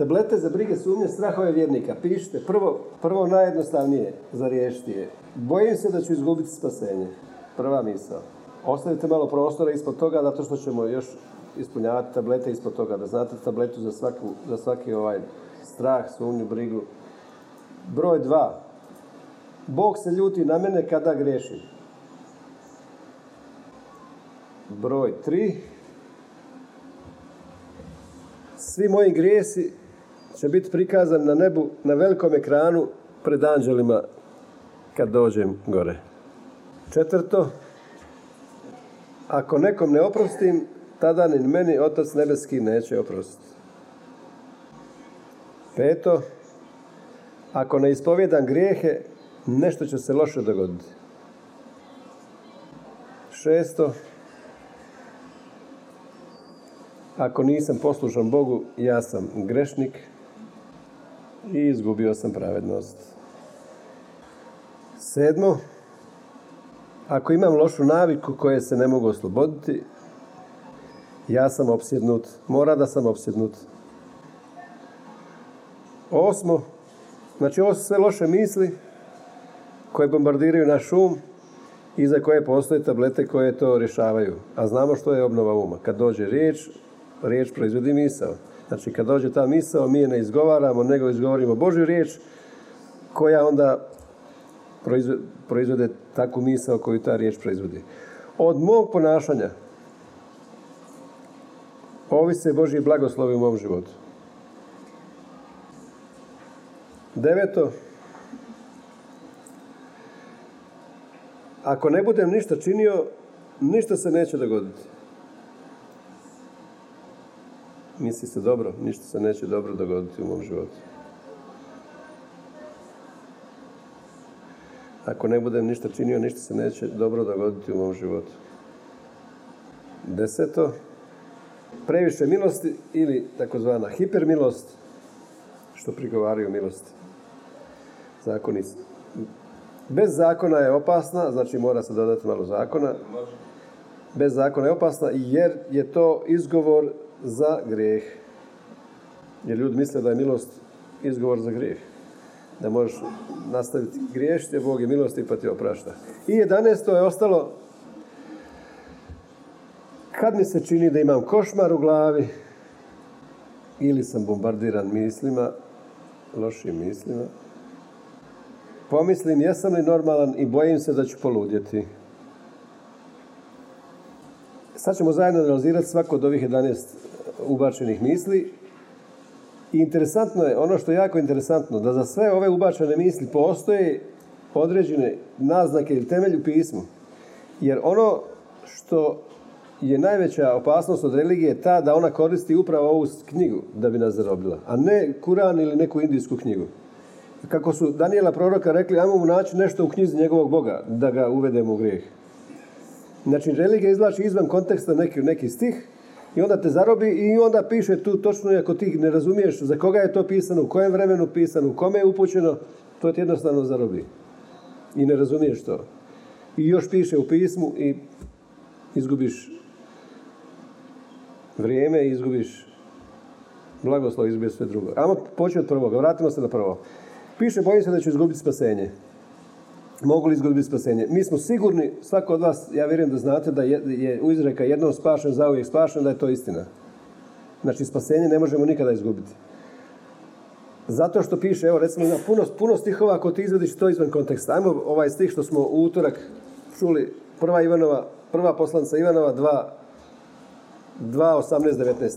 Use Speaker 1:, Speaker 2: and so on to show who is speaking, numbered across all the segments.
Speaker 1: Tablete za brige sumnje strahove vjernika. Pišite, prvo, prvo najjednostavnije za riješiti je. Bojim se da ću izgubiti spasenje. Prva misao. Ostavite malo prostora ispod toga, zato što ćemo još ispunjavati tablete ispod toga. Da znate tabletu za, svaku, za svaki ovaj strah, sumnju, brigu. Broj dva. Bog se ljuti na mene kada grešim. Broj tri. Svi moji grijesi će biti prikazan na nebu na velikom ekranu pred anđelima kad dođem gore. Četvrto, ako nekom ne oprostim, tada ni meni Otac Nebeski neće oprostiti. Peto, ako ne ispovjedam grijehe, nešto će se loše dogoditi. Šesto, ako nisam poslušan Bogu, ja sam grešnik i izgubio sam pravednost. Sedmo, ako imam lošu naviku koje se ne mogu osloboditi, ja sam opsjednut, mora da sam opsjednut. Osmo, znači ovo su sve loše misli koje bombardiraju naš um i za koje postoje tablete koje to rješavaju. A znamo što je obnova uma. Kad dođe riječ, riječ proizvodi misao. Znači kad dođe ta misao, mi je ne izgovaramo, nego izgovorimo Božju riječ koja onda proizvode takvu misao koju ta riječ proizvodi. Od mog ponašanja ovise Božji blagoslovi u mom životu. Deveto, ako ne budem ništa činio, ništa se neće dogoditi. Misli se dobro, ništa se neće dobro dogoditi u mom životu. Ako ne budem ništa činio, ništa se neće dobro dogoditi u mom životu. Deseto, previše milosti ili takozvana hipermilost, što prigovaraju milosti. Zakonici. Bez zakona je opasna, znači mora se dodati malo zakona. Bez zakona je opasna jer je to izgovor za grijeh. Jer ljudi misle da je milost izgovor za grijeh. Da možeš nastaviti griješiti, Bog je milosti pa ti oprašta. I 11. je ostalo kad mi se čini da imam košmar u glavi ili sam bombardiran mislima, lošim mislima, pomislim jesam li normalan i bojim se da ću poludjeti. Sad ćemo zajedno analizirati svako od ovih 11 ubačenih misli. I interesantno je, ono što je jako interesantno, da za sve ove ubačene misli postoje određene naznake ili temelj u pismu. Jer ono što je najveća opasnost od religije ta da ona koristi upravo ovu knjigu da bi nas zarobila, a ne Kuran ili neku indijsku knjigu. Kako su Daniela proroka rekli, ajmo mu naći nešto u knjizi njegovog Boga, da ga uvedemo u grijeh. Znači, religija izvlači izvan konteksta neki, neki stih i onda te zarobi i onda piše tu točno, ako ti ne razumiješ za koga je to pisano, u kojem vremenu pisano, u kome je upućeno, to ti jednostavno zarobi. I ne razumiješ to. I još piše u pismu i izgubiš vrijeme i izgubiš blagoslov, izgubiš sve drugo. Ajmo početi od prvoga, vratimo se na prvo. Piše, bojim se da ću izgubiti spasenje. Mogu li izgubiti spasenje? Mi smo sigurni, svako od vas, ja vjerujem da znate da je, je u izreka jednom spašen, zauvijek spašen, da je to istina. Znači, spasenje ne možemo nikada izgubiti. Zato što piše, evo recimo ima puno, puno stihova, ako ti izvediš to izvan konteksta. Ajmo ovaj stih što smo u utorak čuli, prva Ivanova, prva poslanca Ivanova, dva 2.18.19.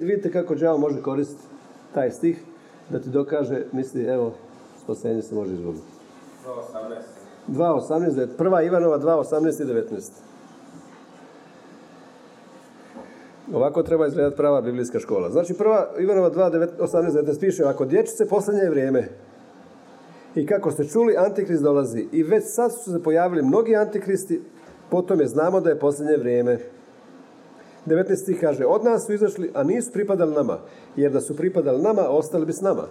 Speaker 1: Vidite kako đavo može koristiti taj stih da ti dokaže, misli, evo, spasenje se može izvoditi. 2.18. 2.18, prva Ivanova 2.18 i 19. Ovako treba izgledati prava biblijska škola. Znači prva Ivanova 2.18.19 piše ovako, dječice posljednje vrijeme i kako ste čuli, Antikrist dolazi i već sad su se pojavili mnogi Antikristi, potom je znamo da je posljednje vrijeme. 19 stih kaže, od nas su izašli, a nisu pripadali nama, jer da su pripadali nama, ostali bi s nama.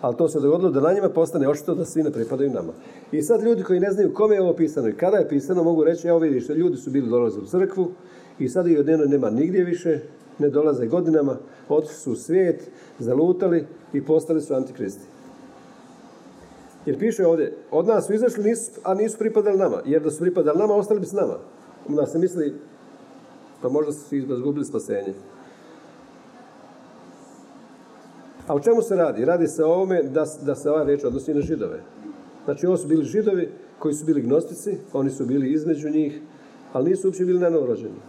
Speaker 1: Ali to se dogodilo da na njima postane očito da svi ne pripadaju nama. I sad ljudi koji ne znaju kome je ovo pisano i kada je pisano mogu reći, evo vidiš, ljudi su bili dolaze u crkvu i sad ih od nema nigdje više ne dolaze godinama, otišli su u svijet, zalutali i postali su antikristi. Jer piše ovdje, od nas su izašli, nisu, a nisu pripadali nama. Jer da su pripadali nama, ostali bi s nama. Da se misli, pa možda su izgubili spasenje. A o čemu se radi? Radi se o ovome da, da se ova riječ odnosi na židove. Znači ovo su bili židovi koji su bili gnostici, oni su bili između njih, ali nisu uopće bili novorođeni.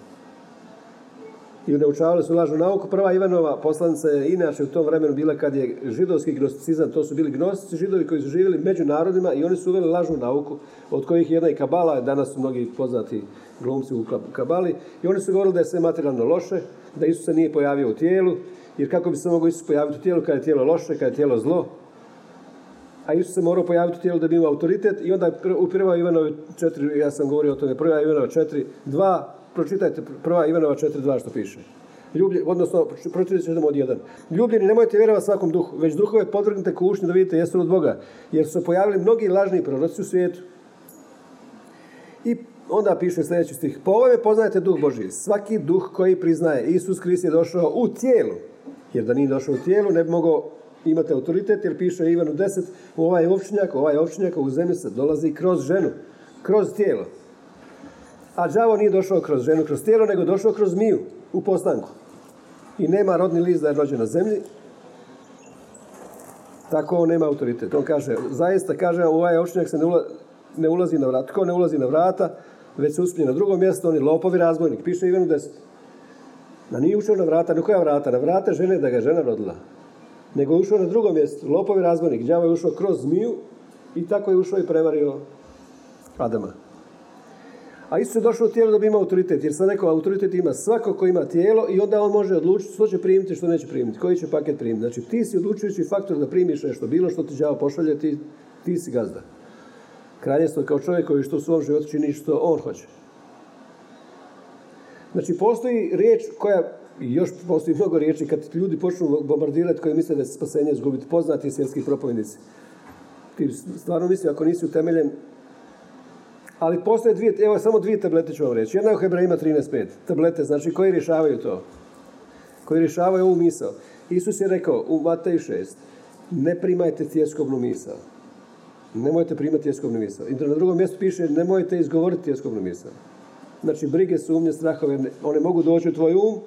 Speaker 1: I naučavali su lažnu nauku. Prva Ivanova poslanica je inače u tom vremenu bila kad je židovski gnosticizam, to su bili gnostici židovi koji su živjeli među narodima i oni su uveli lažnu nauku, od kojih jedna i kabala, danas su mnogi poznati glumci u kabali, i oni su govorili da je sve materijalno loše, da Isus se nije pojavio u tijelu, jer kako bi se mogao Isus pojaviti u tijelu kada je tijelo loše, kada je tijelo zlo, a Isus se morao pojaviti u tijelu da bi imao autoritet i onda u prva Ivanova 4, ja sam govorio o tome, prva Ivanova 4, 2, pročitajte prva Ivanova 4.2 što piše. Ljublje, odnosno, pročitajte ćemo od jedan. Ljubljeni, nemojte vjerovati svakom duhu, već duhove podvrgnite kušnju da vidite jesu od Boga, jer su se pojavili mnogi lažni proroci u svijetu. I onda piše sljedeći stih. Po ovome poznajete duh Boži. Svaki duh koji priznaje Isus Krist je došao u tijelu. Jer da nije došao u tijelu ne bi mogao imati autoritet, jer piše Ivanu 10, ovaj ovčnjak, ovaj ovčnjak u zemlji se dolazi kroz ženu, kroz tijelo. A đavo nije došao kroz ženu, kroz tijelo, nego došao kroz miju u postanku. I nema rodni list da je rođen na zemlji, tako on nema autoritet. On kaže, zaista kaže, ovaj očnjak se ne, ulazi na vrata. Tko ne ulazi na vrata, već se uspije na drugo mjesto, on je lopovi razbojnik. Piše Ivanu 10. Da nije ušao na vrata, na koja vrata? Na vrata žene da ga žena rodila. Nego je ušao na drugo mjesto, lopovi razbojnik. Đavo je ušao kroz zmiju i tako je ušao i prevario Adama. A Isus je došao u tijelo da bi imao autoritet, jer sam rekao, autoritet ima svako ko ima tijelo i onda on može odlučiti što će primiti, što neće primiti, koji će paket primiti. Znači ti si odlučujući faktor da primiš nešto, bilo što ti đavo pošalje, ti, ti si gazda. Kraljevstvo kao čovjek koji što u svom životu čini što on hoće. Znači postoji riječ koja, još postoji mnogo riječi, kad ljudi počnu bombardirati koji misle da se spasenje izgubiti, poznati svjetski propovjednici. Ti stvarno misli, ako nisi utemeljen ali postoje dvije, evo samo dvije tablete ću vam reći. Jedna je u Hebrajima 13.5. Tablete, znači koji rješavaju to. Koji rješavaju ovu misao. Isus je rekao u Mateju 6. Ne primajte tjeskobnu misao. Nemojte primati tjeskobnu misao. I na drugom mjestu piše nemojte izgovoriti tjeskobnu misao. Znači brige, sumnje, strahove, one mogu doći u tvoj um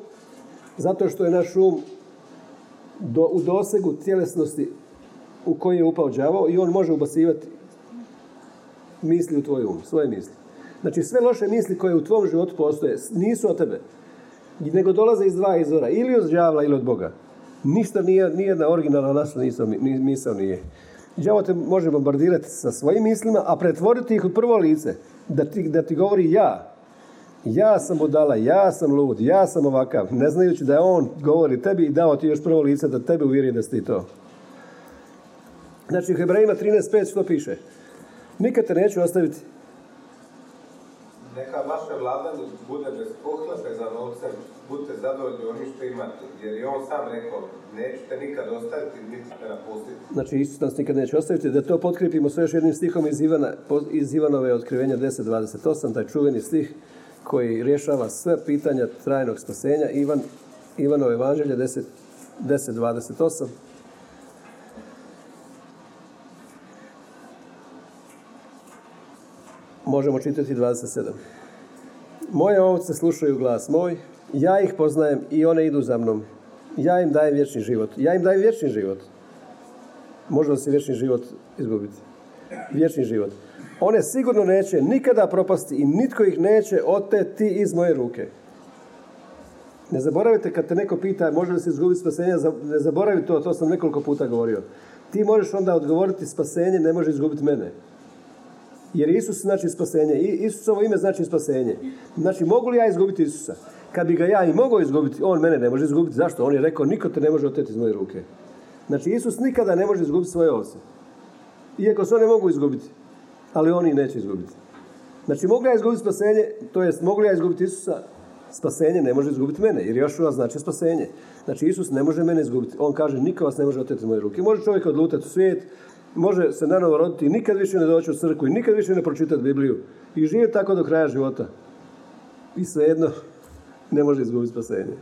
Speaker 1: zato što je naš um do, u dosegu tjelesnosti u koji je upao đavo i on može ubacivati misli u tvoj um, svoje misli. Znači sve loše misli koje u tvom životu postoje nisu od tebe, nego dolaze iz dva izvora, ili od đavla ili od Boga. Ništa nije, nijedna originalna nasla misao nije. Đavo te može bombardirati sa svojim mislima, a pretvoriti ih u prvo lice. Da ti, da ti govori ja. Ja sam budala, ja sam lud, ja sam ovakav. Ne znajući da je on govori tebi i dao ti još prvo lice da tebe uvjeri da si ti to. Znači u Hebrajima 13.5 što piše? Nikad te neću ostaviti.
Speaker 2: Neka vaše vladanje bude bez pohlepe za novcem, budite zadovoljni onim što imate. Jer je on sam rekao, nećete nikad ostaviti, niti ćete napustiti.
Speaker 1: Znači, Isus nas nikad neće ostaviti. Da to potkripimo sve još jednim stihom iz, Ivana, iz Ivanove otkrivenja 10.28, taj čuveni stih koji rješava sve pitanja trajnog spasenja. Ivan, Ivanove evanđelje 10.28. možemo čitati 27. Moje ovce slušaju glas moj, ja ih poznajem i one idu za mnom. Ja im dajem vječni život. Ja im dajem vječni život. Može se vječni život izgubiti? Vječni život. One sigurno neće nikada propasti i nitko ih neće oteti iz moje ruke. Ne zaboravite kad te neko pita može li se izgubiti spasenje, ne zaboravi to, to sam nekoliko puta govorio. Ti možeš onda odgovoriti spasenje ne može izgubiti mene. Jer Isus znači spasenje. Isusovo ime znači spasenje. Znači, mogu li ja izgubiti Isusa? Kad bi ga ja i mogao izgubiti, on mene ne može izgubiti. Zašto? On je rekao, niko te ne može oteti iz moje ruke. Znači, Isus nikada ne može izgubiti svoje ovce. Iako se one mogu izgubiti. Ali oni neće izgubiti. Znači, mogu ja izgubiti spasenje, to jest, mogu ja izgubiti Isusa, spasenje ne može izgubiti mene, jer još vas znači spasenje. Znači, Isus ne može mene izgubiti. On kaže, niko vas ne može oteti moje ruke. Može čovjek odlutati u svijet, može se nanovo roditi i nikad više ne doći u crkvu i nikad više ne pročitati Bibliju i živjeti tako do kraja života. I svejedno ne može izgubiti spasenje.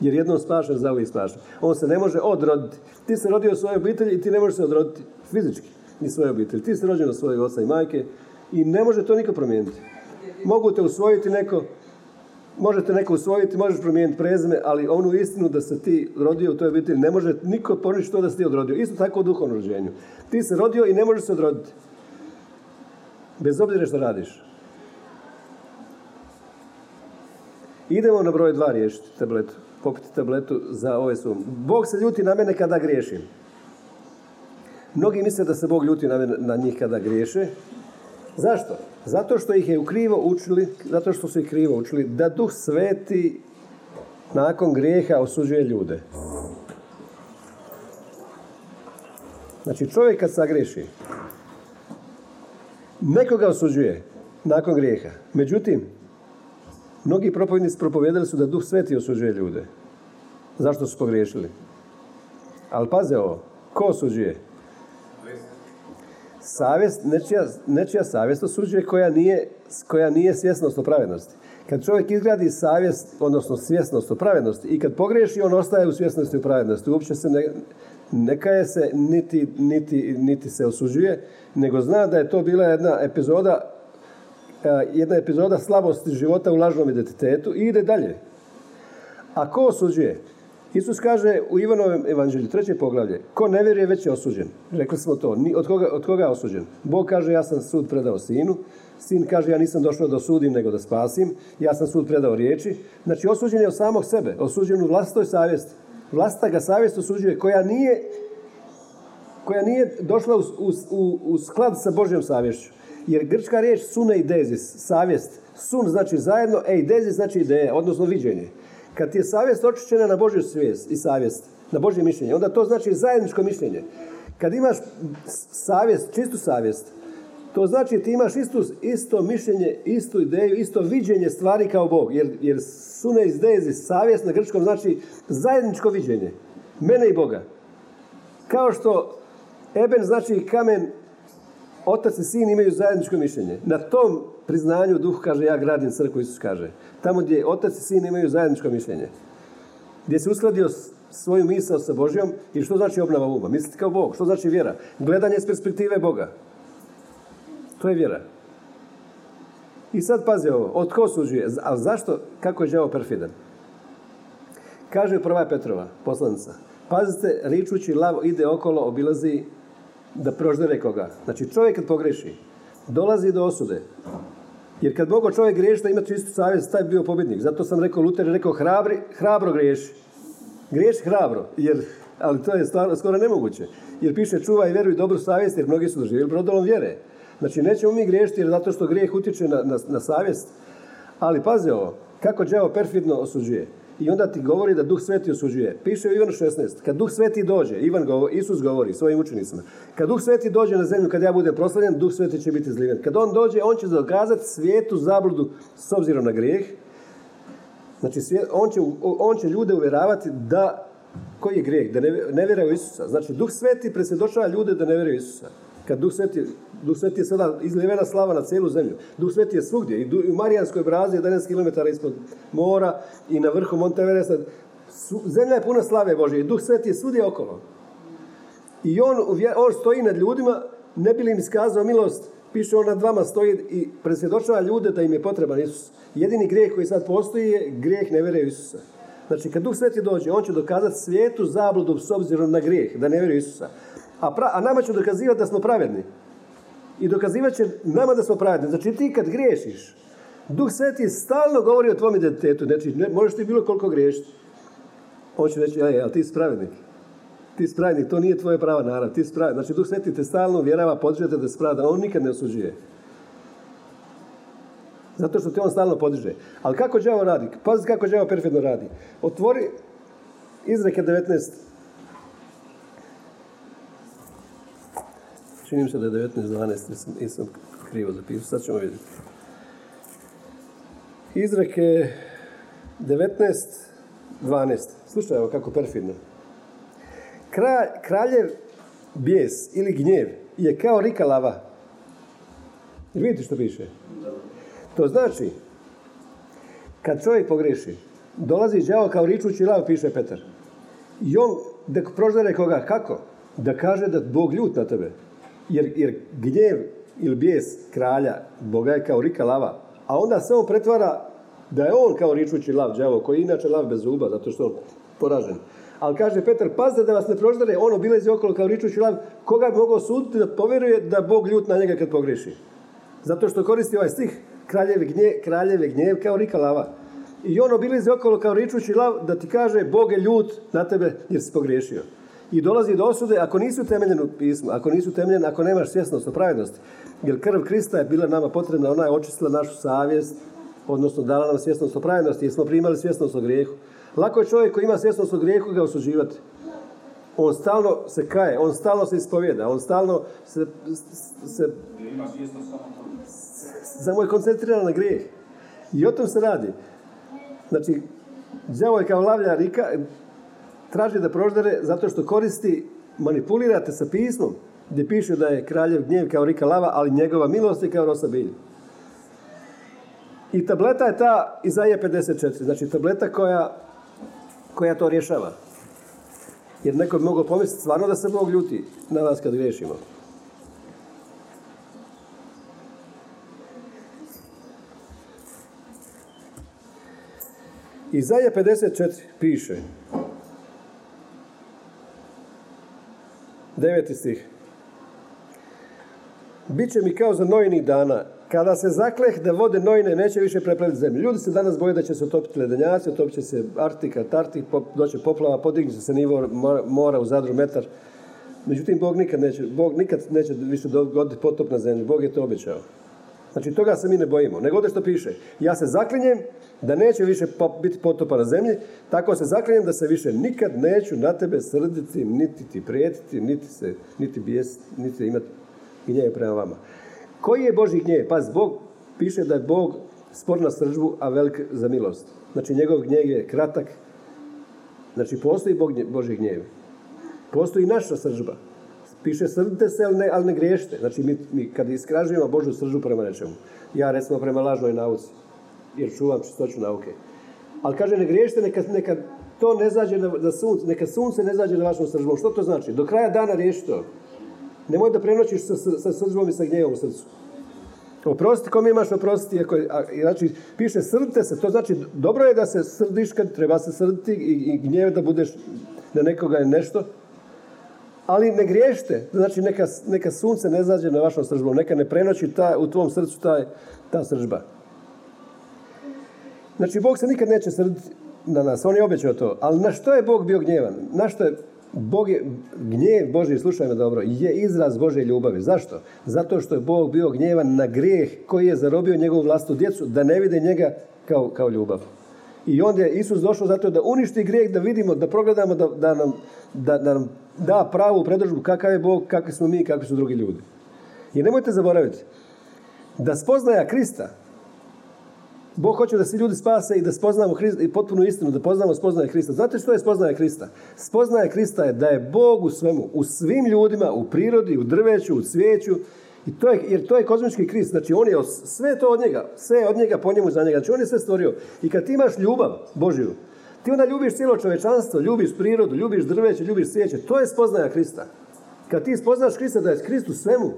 Speaker 1: Jer jednom spašen, za uvijek spašen. On se ne može odroditi. Ti se rodio u svojoj obitelji i ti ne možeš se odroditi fizički ni svoje obitelji. Ti si rođen od svojeg oca i majke i ne može to niko promijeniti. Mogu te usvojiti neko, možete neko usvojiti, možeš promijeniti prezime, ali onu istinu da se ti rodio u toj obitelji ne može niko poništi to da si ti odrodio. Isto tako u duhovnom rođenju. Ti se rodio i ne možeš se odroditi. Bez obzira što radiš. Idemo na broj dva riješiti tabletu. Popiti tabletu za ove sum. Bog se ljuti na mene kada griješim. Mnogi misle da se Bog ljuti na, na njih kada griješe. Zašto? Zato što ih je u krivo učili, zato što su ih krivo učili, da Duh Sveti nakon grijeha osuđuje ljude. Znači čovjek kad sagreši, nekoga osuđuje nakon grijeha. Međutim, mnogi propovjednici propovijedali su da Duh Sveti osuđuje ljude. Zašto su pogriješili? Ali paze ovo, ko osuđuje? Savjest, nečija, nečija savjest osuđuje koja nije, koja nije svjesnost o pravednosti. Kad čovjek izgradi savjest, odnosno svjesnost o pravednosti i kad pogriješi, on ostaje u svjesnosti o pravednosti. Uopće se ne, ne kaje se, niti, niti, niti se osuđuje, nego zna da je to bila jedna epizoda jedna epizoda slabosti života u lažnom identitetu i ide dalje. A ko osuđuje? Isus kaže u Ivanovom evanđelju, treće poglavlje, ko ne vjeruje već je osuđen. Rekli smo to. Od koga, od koga je osuđen? Bog kaže ja sam sud predao sinu. Sin kaže ja nisam došao da osudim nego da spasim. Ja sam sud predao riječi. Znači osuđen je od samog sebe. Osuđen u vlastitoj savjesti. Vlastita ga savjest osuđuje koja nije koja nije došla u, u, u sklad sa Božjom savješću. Jer grčka riječ sune i dezis, savjest. Sun znači zajedno, ej, dezis znači ideja, odnosno viđenje. Kad ti je savjest očišćena na Božju svijest i savjest, na Božje mišljenje, onda to znači zajedničko mišljenje. Kad imaš savjest, čistu savjest, to znači ti imaš istu, isto mišljenje, istu ideju, isto viđenje stvari kao Bog. Jer, jer sune iz dezi, savjest na grčkom znači zajedničko viđenje. Mene i Boga. Kao što Eben znači kamen, otac i sin imaju zajedničko mišljenje. Na tom priznanju duh kaže ja gradim crkvu, Isus kaže. Tamo gdje otac i sin imaju zajedničko mišljenje. Gdje se uskladio svoju misao sa Božjom i što znači obnova uma? Mislite kao Bog. Što znači vjera? Gledanje s perspektive Boga. To je vjera. I sad pazi ovo, od ko suđuje? A zašto? Kako je đavo perfidan? Kaže prva Petrova, poslanica. Pazite, ričući lavo ide okolo, obilazi da proždere koga. Znači čovjek kad pogreši, dolazi do osude. Jer kad mogo čovjek griješiti da ima čistu savjest, taj bio pobjednik. Zato sam rekao, Luter je rekao, hrabri, hrabro griješi. Griješi hrabro, jer, ali to je stvarno, skoro nemoguće. Jer piše čuvaj vjeru i dobru savjest, jer mnogi su doživjeli brodolom vjere. Znači, nećemo mi griješiti jer zato što grijeh utječe na, na, na savjest. Ali pazi ovo, kako đavo perfidno osuđuje. I onda ti govori da Duh Sveti osuđuje. Piše u Ivanu 16. Kad Duh Sveti dođe, Ivan govori, Isus govori svojim učenicima. Kad Duh Sveti dođe na zemlju, kad ja budem proslavljen, Duh Sveti će biti zliven. Kad on dođe, on će dokazati svijetu zabludu s obzirom na grijeh. Znači, on će, on će ljude uvjeravati da, koji je grijeh? Da ne, ne vjeraju Isusa. Znači, Duh Sveti presvjedočava ljude da ne vjeruju Isusa. Kad Duh Sveti, Duh Sveti je sada izljevena slava na cijelu zemlju. Duh Sveti je svugdje. I u Marijanskoj brazi 11 km ispod mora i na vrhu Monte Everesta. Zemlja je puna slave Bože. I Duh Sveti je svugdje okolo. I on, on stoji nad ljudima, ne bi li im iskazao milost, piše on nad vama stoji i presvjedočava ljude da im je potreban Isus. Jedini grijeh koji sad postoji je grijeh ne vjeruje Isusa. Znači, kad Duh Sveti dođe, on će dokazati svijetu zabludu s obzirom na grijeh, da ne vjeruje Isusa. A, a nama će dokazivati da smo pravedni. I dokazivat će nama da smo pravedni. Znači ti kad griješiš, Duh Sveti stalno govori o tvom identitetu. Znači, ne, možeš ti bilo koliko griješiti. On će reći, ali ti si pravednik. Ti si pravednik, to nije tvoje prava narav. Ti si. Znači, Duh Sveti te stalno vjerava, podiže te da si pravedan. On nikad ne osuđuje. Zato što te on stalno podiže. Ali kako đavo radi? Pazi kako đavo perfidno radi. Otvori izreke 19 Čini se da je 19.12. Nisam, krivo zapisao. Sad ćemo vidjeti. Izreke 19.12. Slušaj ovo kako perfidno. kraljev bijes ili gnjev je kao rika lava. Vidite što piše? To znači, kad čovjek pogreši, dolazi đavo kao ričući lav, piše Petar. I on, da proždere koga, kako? Da kaže da Bog ljut na tebe. Jer, jer gnjev ili bijes kralja, Boga je kao rika lava. A onda se on pretvara da je on kao ričući lav, đavo, koji je inače lav bez zuba, zato što on poražen. Ali kaže Petar, pazite da vas ne proždare, ono bilezi okolo kao ričući lav, koga bi mogao suditi da povjeruje da Bog ljut na njega kad pogriši. Zato što koristi ovaj stih, kraljeve gnjev, kraljeve gnjev kao rika lava. I ono obilazi okolo kao ričući lav da ti kaže Bog je ljut na tebe jer si pogriješio. I dolazi do osude ako nisu temeljeni u pismu, ako nisu temeljeni, ako nemaš svjesnost o pravednosti. Jer krv Krista je bila nama potrebna, ona je očistila našu savjest, odnosno dala nam svjesnost o pravednosti jer smo primali svjesnost o grijehu. Lako je čovjek koji ima svjesnost o grijehu ga osuđivati. On stalno se kaje, on stalno se ispovjeda, on stalno se, se samo je koncentriran na grijeh. I o tom se radi. Znači, đavo je kao lavlja rika, traži da proždere zato što koristi, manipulirate sa pismom, gdje piše da je kraljev gnjev kao rika lava, ali njegova milost je kao rosa bilj. I tableta je ta Izaija 54, znači tableta koja, koja to rješava. Jer neko bi mogao pomisliti stvarno da se Bog ljuti na nas kad griješimo. Izaija 54 piše, deveti stih, Biće mi kao za nojnih dana, kada se zakleh da vode nojne neće više preplaviti zemlju. Ljudi se danas boje da će se utopiti ledenjaci, utopit će se Artika, Tartik, doće poplava, podignut će se nivo mora u Zadru metar. Međutim, Bog nikad neće, Bog nikad neće više dogoditi potop na zemlju. Bog je to obećao. Znači, toga se mi ne bojimo. Nego ovdje što piše, ja se zaklinjem da neće više biti potopa na zemlji, tako se zaklinjem da se više nikad neću na tebe srditi, niti ti prijetiti, niti se, niti bijes, niti imati gnjev prema vama. Koji je Boži gnjev? Paz, Bog piše da je Bog spor na sržbu, a velik za milost. Znači, njegov gnjev je kratak. Znači, postoji Bog, Boži gnjev. Postoji naša sržba. Piše srdite se, ali ne, ali ne griješite. Znači, mi, mi kad iskražujemo Božu sržbu prema nečemu. Ja, recimo, prema lažnoj nauci. Jer čuvam čistoću nauke. Ali kaže, ne griješite, neka, neka to ne zađe na, sunce, neka sunce ne zađe na vašom sržbom. Što to znači? Do kraja dana riješi to. Nemoj da prenoćiš sa, sa sržbom i sa gnjevom u srcu. Oprosti kom imaš oprostiti. Ako, a, znači, piše srdite se, to znači dobro je da se srdiš kad treba se srditi i, i gnjev da budeš na nekoga je nešto, ali ne griješte. Znači, neka, neka sunce ne zađe na vašom sržbom, neka ne prenoći ta, u tvom srcu taj, ta sržba. Znači, Bog se nikad neće srditi na nas, on je obećao to. Ali na što je Bog bio gnjevan? Na što je Bog je, gnjev Boži, slušaj me dobro, je izraz Bože ljubavi. Zašto? Zato što je Bog bio gnjevan na grijeh koji je zarobio njegovu vlastu djecu, da ne vide njega kao, kao ljubav. I onda je Isus došao zato da uništi grijeh, da vidimo, da progledamo, da, da, nam, da, da nam da pravu predržbu kakav je Bog, kakvi smo mi, kakvi su drugi ljudi. I nemojte zaboraviti da spoznaja Krista Bog hoće da se ljudi spase i da spoznamo Hrista, i potpunu istinu, da poznamo spoznaje Krista. Znate što je spoznaje Krista? Spoznaje Krista je da je Bog u svemu, u svim ljudima, u prirodi, u drveću, u cvijeću, i to je, jer to je kozmički Krist. Znači on je sve to od njega, sve od njega po njemu za njega. Znači on je sve stvorio. I kad ti imaš ljubav Božiju, ti onda ljubiš cijelo čovečanstvo, ljubiš prirodu, ljubiš drveće, ljubiš cvijeće. To je spoznaja Krista. Kad ti spoznaš Krista da je Krist u svemu,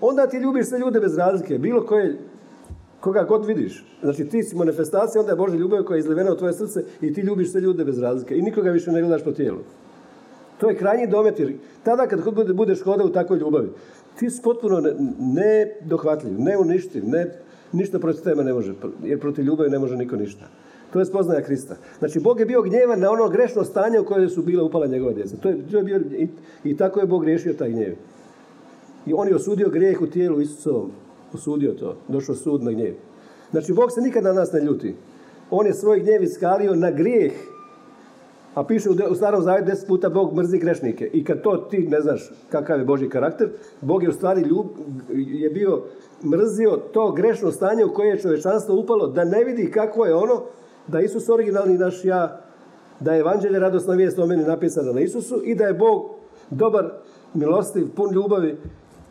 Speaker 1: onda ti ljubiš sve ljude bez razlike. Bilo koje koga god vidiš. Znači ti si manifestacija, onda je Božja ljubav koja je izlivena u tvoje srce i ti ljubiš sve ljude bez razlike i nikoga više ne gledaš po tijelu. To je krajnji domet jer tada kad budeš hodao u takvoj ljubavi, ti si potpuno nedohvatljiv, ne neuništiv, ne, ništa protiv tebe ne može, jer protiv ljubavi ne može niko ništa. To je spoznaja Krista. Znači, Bog je bio gnjevan na ono grešno stanje u koje su bila upala njegova djeca. To je, to je bio, i, i, tako je Bog riješio taj gnjev. I on je osudio grijeh u tijelu Isusovom osudio to. Došao sud na gnjev. Znači, Bog se nikad na nas ne ljuti. On je svoj gnjev iskalio na grijeh. A piše u starom zavjetu deset puta Bog mrzi grešnike. I kad to ti ne znaš kakav je Boži karakter, Bog je u stvari ljub, je bio mrzio to grešno stanje u koje je čovečanstvo upalo da ne vidi kako je ono da Isus originalni naš ja, da je evanđelje radosna vijest o meni napisana na Isusu i da je Bog dobar, milostiv, pun ljubavi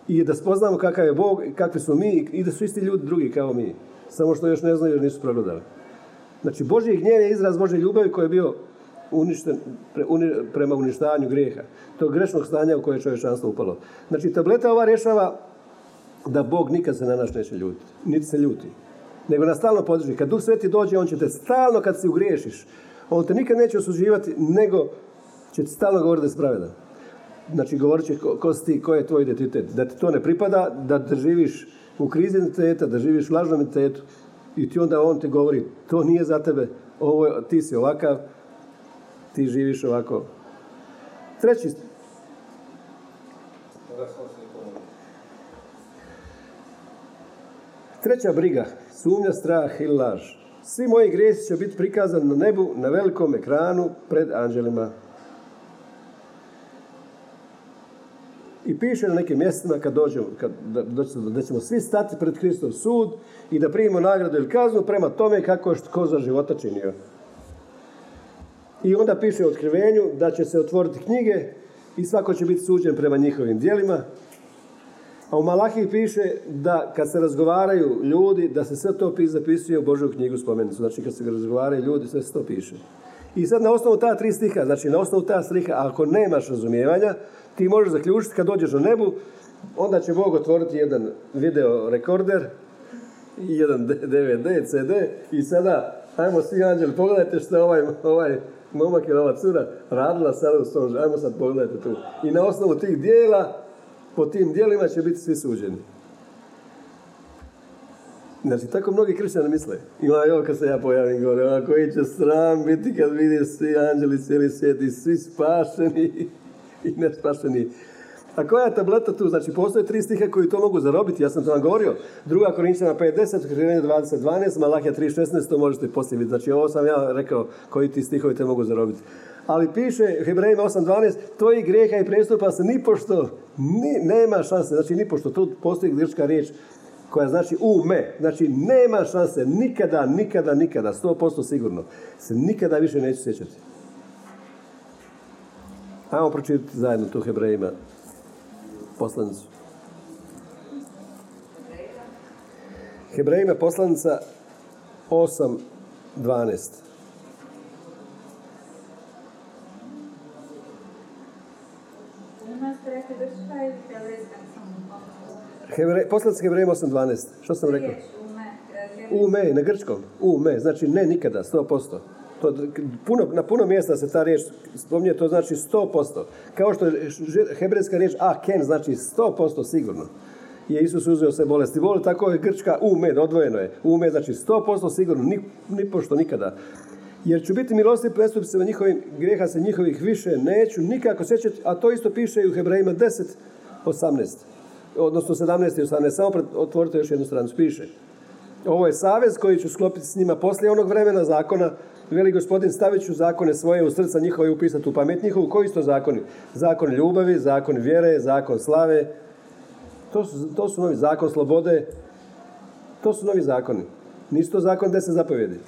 Speaker 1: i da spoznamo kakav je Bog, kakvi smo mi i da su isti ljudi drugi kao mi. Samo što još ne znaju jer nisu progledali. Znači, Božji gnjev je izraz Božje ljubavi koji je bio uništen prema uništavanju grijeha. Tog grešnog stanja u koje je čovječanstvo upalo. Znači, tableta ova rješava da Bog nikad se na nas neće ljutiti. Niti se ljuti. Nego nas stalno podrži. Kad Duh Sveti dođe, on će te stalno kad si ugriješiš. On te nikad neće osuđivati, nego će ti stalno govoriti da je spravedan. Znači, govorit će ko, si ko je tvoj identitet. Da ti to ne pripada, da živiš u krizi identiteta, da živiš u lažnom identitetu. I ti onda on ti govori, to nije za tebe, ovo, ti si ovakav, ti živiš ovako. Treći Treća briga, sumnja, strah i laž. Svi moji grijesi će biti prikazani na nebu, na velikom ekranu, pred anđelima. I piše na nekim mjestima kad dođemo, kad, da, da ćemo svi stati pred Hristov sud i da primimo nagradu ili kaznu prema tome kako je ko za života činio. I onda piše u otkrivenju da će se otvoriti knjige i svako će biti suđen prema njihovim dijelima. A u Malahiji piše da kad se razgovaraju ljudi, da se sve to zapisuje u Božju knjigu spomenicu. Znači kad se razgovaraju ljudi, sve se to piše. I sad na osnovu ta tri stiha, znači na osnovu ta stiha, ako nemaš razumijevanja, ti možeš zaključiti kad dođeš na nebu, onda će Bog otvoriti jedan video rekorder, jedan DVD, CD i sada, ajmo svi anđeli, pogledajte što ovaj, ovaj momak ili ova cura radila sada u svom, ajmo sad pogledajte tu. I na osnovu tih dijela, po tim dijelima će biti svi suđeni. Znači, tako mnogi kršćani misle. Ima ovo kad se ja pojavim gore, a koji će sram biti kad vidi svi anđeli, cijeli svijet i svi spašeni i nespašeni. A koja je tableta tu? Znači, postoje tri stiha koji to mogu zarobiti. Ja sam to vam govorio. Druga Korinčana 5.10, Otkrivenje 20.12, Malahija 3.16, to možete poslije. Znači, ovo sam ja rekao koji ti stihovi te mogu zarobiti. Ali piše Hebrejima 8.12, tvoji greha i prestupa se nipošto, ni, nema šanse. Znači, nipošto, tu postoji grčka riječ koja znači ume. Znači, nema šanse, nikada, nikada, nikada, 100% sigurno, se nikada više neće sjećati. Ajmo pročitati zajedno tu Hebrejima poslanicu. Hebrejima poslanica 8.12. Hebre, poslanica Hebrejima 8.12. Što sam rekao? Ume, na grčkom. Ume, znači ne nikada, 100%. To, puno, na puno mjesta se ta riječ spominje, to znači 100%. Kao što je hebrejska riječ aken znači 100% sigurno. Je Isus uzeo sve bolesti. Voli tako je grčka umed, odvojeno je. Umed znači 100% sigurno, ni, ni pošto nikada. Jer ću biti milosti prestup se njihovim grijeha se njihovih više neću nikako sjećati, a to isto piše i u Hebrejima 10, 18. Odnosno 17 i 18. Samo otvorite još jednu stranu. Piše. Ovo je savez koji ću sklopiti s njima poslije onog vremena zakona Veli gospodin, stavit ću zakone svoje u srca njihove i upisati u pamet njihovu. Koji su to zakoni? Zakon ljubavi, zakon vjere, zakon slave. To su, to su novi zakon slobode. To su novi zakoni. Nisu to zakon deset zapovjedi.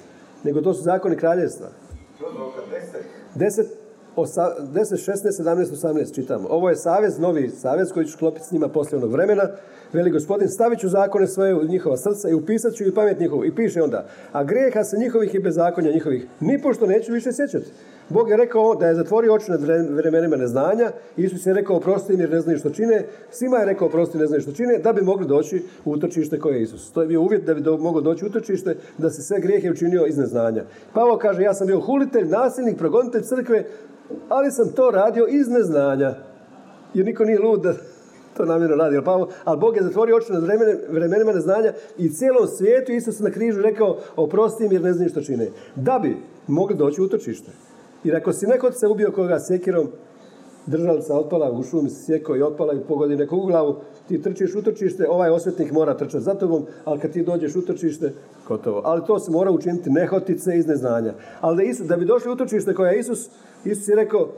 Speaker 1: Nego to su zakoni kraljevstva. Deset, 10, 16, 17, 18 čitamo. Ovo je savez, novi savez koji ću sklopiti s njima poslije onog vremena. Veli gospodin, stavit ću zakone svoje u njihova srca i upisat ću i pamet njihovu. I piše onda, a greha se njihovih i bezakonja njihovih, nipošto neću više sjećati. Bog je rekao da je zatvorio oči nad vremenima neznanja. Isus je rekao oprosti jer ne znaju što čine. Svima je rekao oprosti ne znaju što čine da bi mogli doći u utočište koje je Isus. To je bio uvjet da bi do, mogao doći u utočište da se sve grijehe učinio iz neznanja. Pavo kaže ja sam bio hulitelj, nasilnik, progonitelj crkve, ali sam to radio iz neznanja. Jer niko nije lud da to namjerno radi. Ali, ali Bog je zatvorio oči nad vremenima neznanja i cijelom svijetu Isus na križu rekao oprosti im jer ne znaju što čine. Da bi mogli doći u utočište. Jer ako si neko se ubio koga sjekirom, držalica otpala, u šumi se sjekao i otpala i pogodi neku u glavu, ti trčiš u trčište, ovaj osvetnik mora trčati za tobom, ali kad ti dođeš u trčište, gotovo. Ali to se mora učiniti nehotice iz neznanja. Ali da, Isus, da bi došli u trčište koja je Isus, Isus je rekao,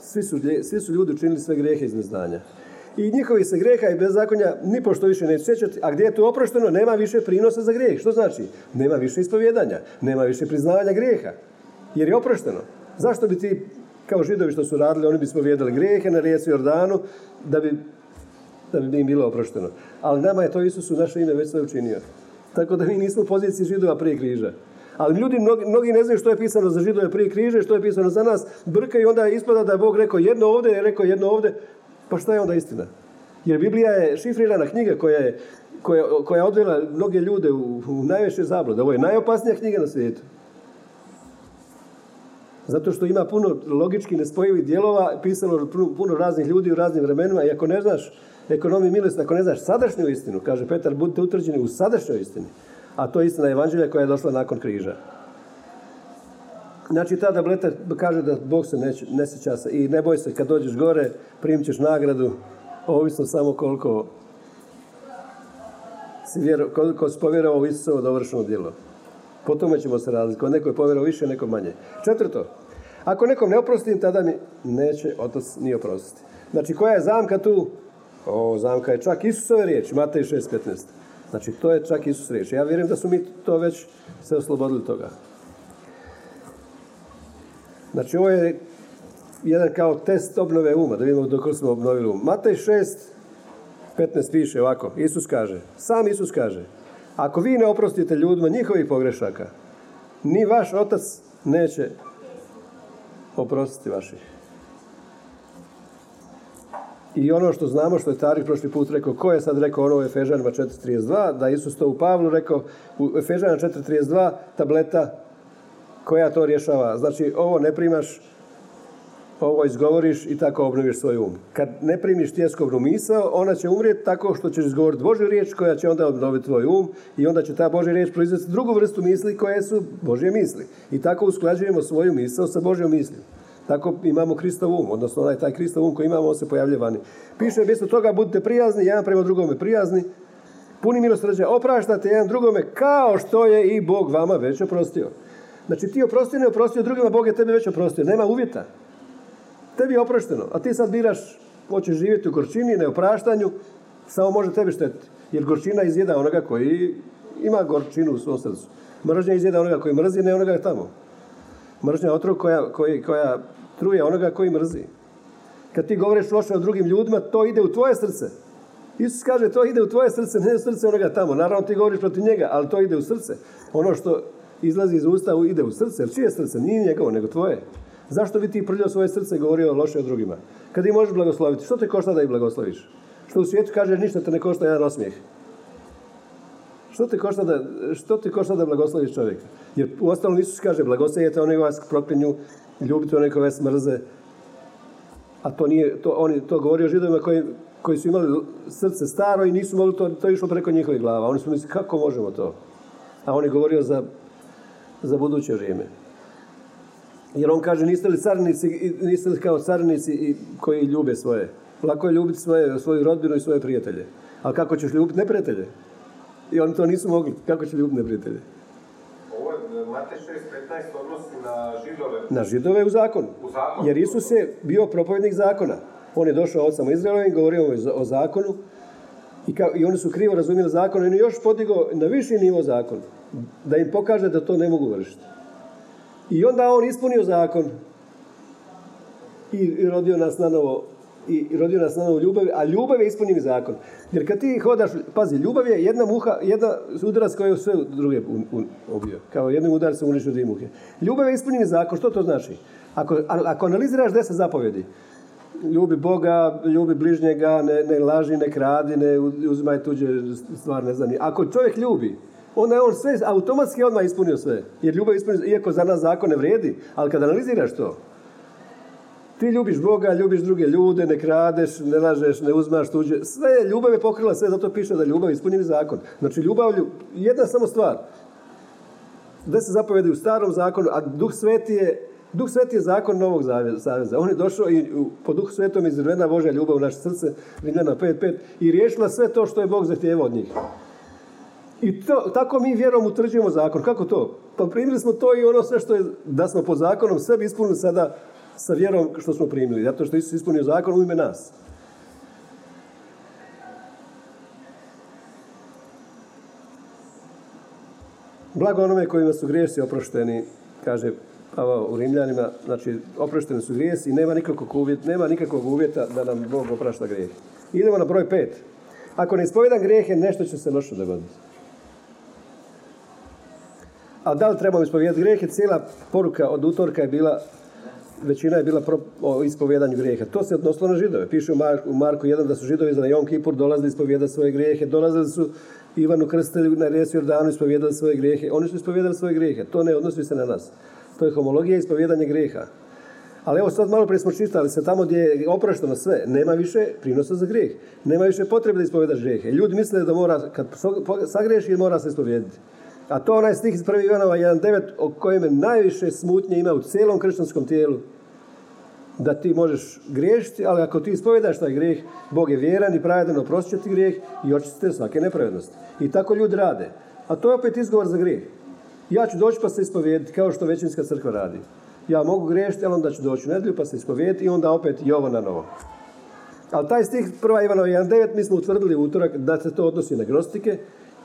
Speaker 1: svi su, svi su ljudi učinili sve grijehe iz neznanja. I njihovi se greha i bezakonja ni pošto više neće sjećati, a gdje je to oprošteno, nema više prinosa za grijeh. Što znači? Nema više ispovjedanja, nema više priznavanja grijeha. Jer je oprošteno. Zašto bi ti, kao židovi što su radili, oni bi ispovjedali grijehe na rijeci Jordanu, da bi, da bi im bilo oprošteno. Ali nama je to Isus u naše ime već sve učinio. Tako da mi nismo u poziciji židova prije križa. Ali ljudi, mnogi, mnogi ne znaju što je pisano za židove prije križe, što je pisano za nas, brkaju i onda ispada da je Bog rekao jedno ovdje, je rekao jedno ovdje. Pa šta je onda istina? Jer Biblija je šifrirana knjiga koja je, koja, koja odvela mnoge ljude u, u najveće zablude. Ovo je najopasnija knjiga na svijetu. Zato što ima puno logički nespojivih dijelova, pisano puno raznih ljudi u raznim vremenima i ako ne znaš ekonomiju milosti, ako ne znaš sadašnju istinu, kaže Petar, budite utvrđeni u sadašnjoj istini. A to je istina evanđelja koja je došla nakon križa. Znači, tada Bletar kaže da Bog se neće, ne sjeća se i ne boj se, kad dođeš gore, primit ćeš nagradu, ovisno samo koliko si, vjero, koliko si povjerovao u Isusovo dovršeno djelo. Po tome ćemo se razlikovati. Neko je povjerovao više, neko manje. Četvrto, ako nekom ne oprostim, tada mi neće otac ni oprostiti. Znači, koja je zamka tu? O, zamka je čak Isusove riječi, Matej 6.15. Znači, to je čak Isus riječ. Ja vjerujem da su mi to već se oslobodili toga. Znači, ovo je jedan kao test obnove uma, da vidimo dok smo obnovili um. Matej 6, 15 piše ovako, Isus kaže, sam Isus kaže, ako vi ne oprostite ljudima njihovih pogrešaka, ni vaš otac neće oprostiti vaših. I ono što znamo, što je Tarik prošli put rekao, ko je sad rekao ono u Efežanima 4.32, da Isus to u Pavlu rekao, u Efežanima 4.32, tableta koja to rješava. Znači, ovo ne primaš, ovo izgovoriš i tako obnoviš svoj um. Kad ne primiš tjeskovnu misao, ona će umrijeti tako što ćeš izgovoriti Božju riječ koja će onda obnoviti tvoj um i onda će ta Božja riječ proizvesti drugu vrstu misli koje su Božje misli. I tako usklađujemo svoju misao sa Božjom mislim. Tako imamo Kristov um, odnosno onaj taj Kristov um koji imamo, on se pojavlja vani. Piše mjesto toga budite prijazni, jedan prema drugome prijazni, puni milosrđa, opraštate jedan drugome kao što je i Bog vama već oprostio. Znači ti oprostio, ne oprostio drugima, Bog je tebi već oprostio. Nema uvjeta. Tebi je oprošteno. A ti sad biraš, hoćeš živjeti u gorčini, neopraštanju, samo može tebi štetiti. Jer gorčina izjeda onoga koji ima gorčinu u svom srcu. Mržnja izjeda onoga koji mrzi, ne onoga tamo. Mržnja otrov koja, koji, koja truje onoga koji mrzi. Kad ti govoriš loše o drugim ljudima, to ide u tvoje srce. Isus kaže, to ide u tvoje srce, ne u srce onoga tamo. Naravno ti govoriš protiv njega, ali to ide u srce. Ono što izlazi iz usta ide u srce. Jer čije srce? Nije njegovo, nego tvoje. Zašto bi ti prljao svoje srce i govorio loše o drugima? Kad ih možeš blagosloviti, što te košta da ih blagosloviš? Što u svijetu kaže ništa te ne košta jedan osmijeh. Što te košta da, što te košta da blagosloviš čovjeka? Jer u ostalom Isus kaže blagoslovite oni vas proklinju, ljubite one koji vas mrze. A to nije, to, oni to govori o židovima koji, koji su imali srce staro i nisu mogli to, to je išlo preko njihovih glava. Oni su mislili kako možemo to? A on je govorio za, za buduće vrijeme. Jer on kaže, niste li carnici, niste li kao carnici i koji ljube svoje? Lako je ljubiti svoje, svoju rodbinu i svoje prijatelje. Ali kako ćeš ljubiti neprijatelje? I oni to nisu mogli. Kako će ljubiti neprijatelje?
Speaker 2: Ovo je Matej 6.15 odnosi na židove.
Speaker 1: Na židove u zakonu.
Speaker 2: U zakonu.
Speaker 1: Jer Isus je bio propovjednik zakona. On je došao od samo Izraelovim, govorio o zakonu i, kao, i oni su krivo razumjeli zakon i on je još podigao na viši nivo zakon. Da im pokaže da to ne mogu vršiti. I onda on ispunio zakon i rodio nas na novo i rodio nas na novo ljubav, a ljubav je ispunjeni zakon. Jer kad ti hodaš, pazi, ljubav je jedna muha, jedna udarac koji je sve druge ubio. Kao jednim udarcem uništio dvije muhe. Ljubav je ispunjeni zakon, što to znači? Ako, ako analiziraš deset zapovjedi, ljubi Boga, ljubi bližnjega, ne, ne laži, ne kradi, ne uzimaj tuđe stvar, ne znam. Ako čovjek ljubi, onda je on sve automatski odmah ispunio sve. Jer ljubav ispunio, iako za nas zakon ne vrijedi, ali kad analiziraš to, ti ljubiš Boga, ljubiš druge ljude, ne kradeš, ne lažeš, ne uzmaš tuđe. Sve ljubav je pokrila sve, zato piše da ljubav ispunjeni zakon. Znači ljubav, jedna samo stvar. se zapovedi u starom zakonu, a Duh Sveti je Duh Sveti je zakon Novog Zaveza. On je došao i po Duhu Svetom izrvena Božja ljubav u naše srce, Rimljana 5.5, i riješila sve to što je Bog zahtijevao od njih. I to, tako mi vjerom utvrđujemo zakon. Kako to? Pa primili smo to i ono sve što je, da smo po zakonom sve ispunili sada sa vjerom što smo primili. Zato što Isus ispunio zakon u ime nas. Blago onome kojima su grijesi oprošteni, kaže Pavao u Rimljanima, znači oprošteni su grijesi i nema nikakvog, uvjeta, nema nikakvog uvjeta da nam Bog oprašta grijeh. Idemo na broj pet. Ako ne ispovedam grijehe, nešto će se loše dogoditi. A da li trebamo ispovijedati grijehe? Cijela poruka od utorka je bila većina je bila pro, o ispovjedanju grijeha. To se odnosilo na židove. Piše u, Marku, u Marku 1 da su židovi za Jom Kipur dolazili ispovjedati svoje grijehe, dolazili su Ivanu Krstelju na Resu Jordanu ispovjedali svoje grijehe. Oni su ispovjedali svoje grijehe. To ne odnosi se na nas. To je homologija i ispovjedanje grijeha. Ali evo sad malo prije smo čitali se tamo gdje je oprašteno sve, nema više prinosa za grijeh. Nema više potrebe da ispovjedaš grijehe. Ljudi misle da mora, kad sagriješi, mora se ispovjediti. A to onaj stih iz 1. Ivanova 1.9 o kojem najviše smutnje ima u cijelom kršćanskom tijelu. Da ti možeš griješiti, ali ako ti ispovjedaš taj grijeh, Bog je vjeran i pravedan oprostit ti grijeh i očistite svake nepravednosti. I tako ljudi rade. A to je opet izgovor za grijeh. Ja ću doći pa se ispovijediti kao što većinska crkva radi. Ja mogu griješiti, ali onda ću doći u nedjelju pa se ispovijediti i onda opet i ovo na novo. Ali taj stih 1. Ivanova 1.9 mi smo utvrdili utorak da se to odnosi na grostike,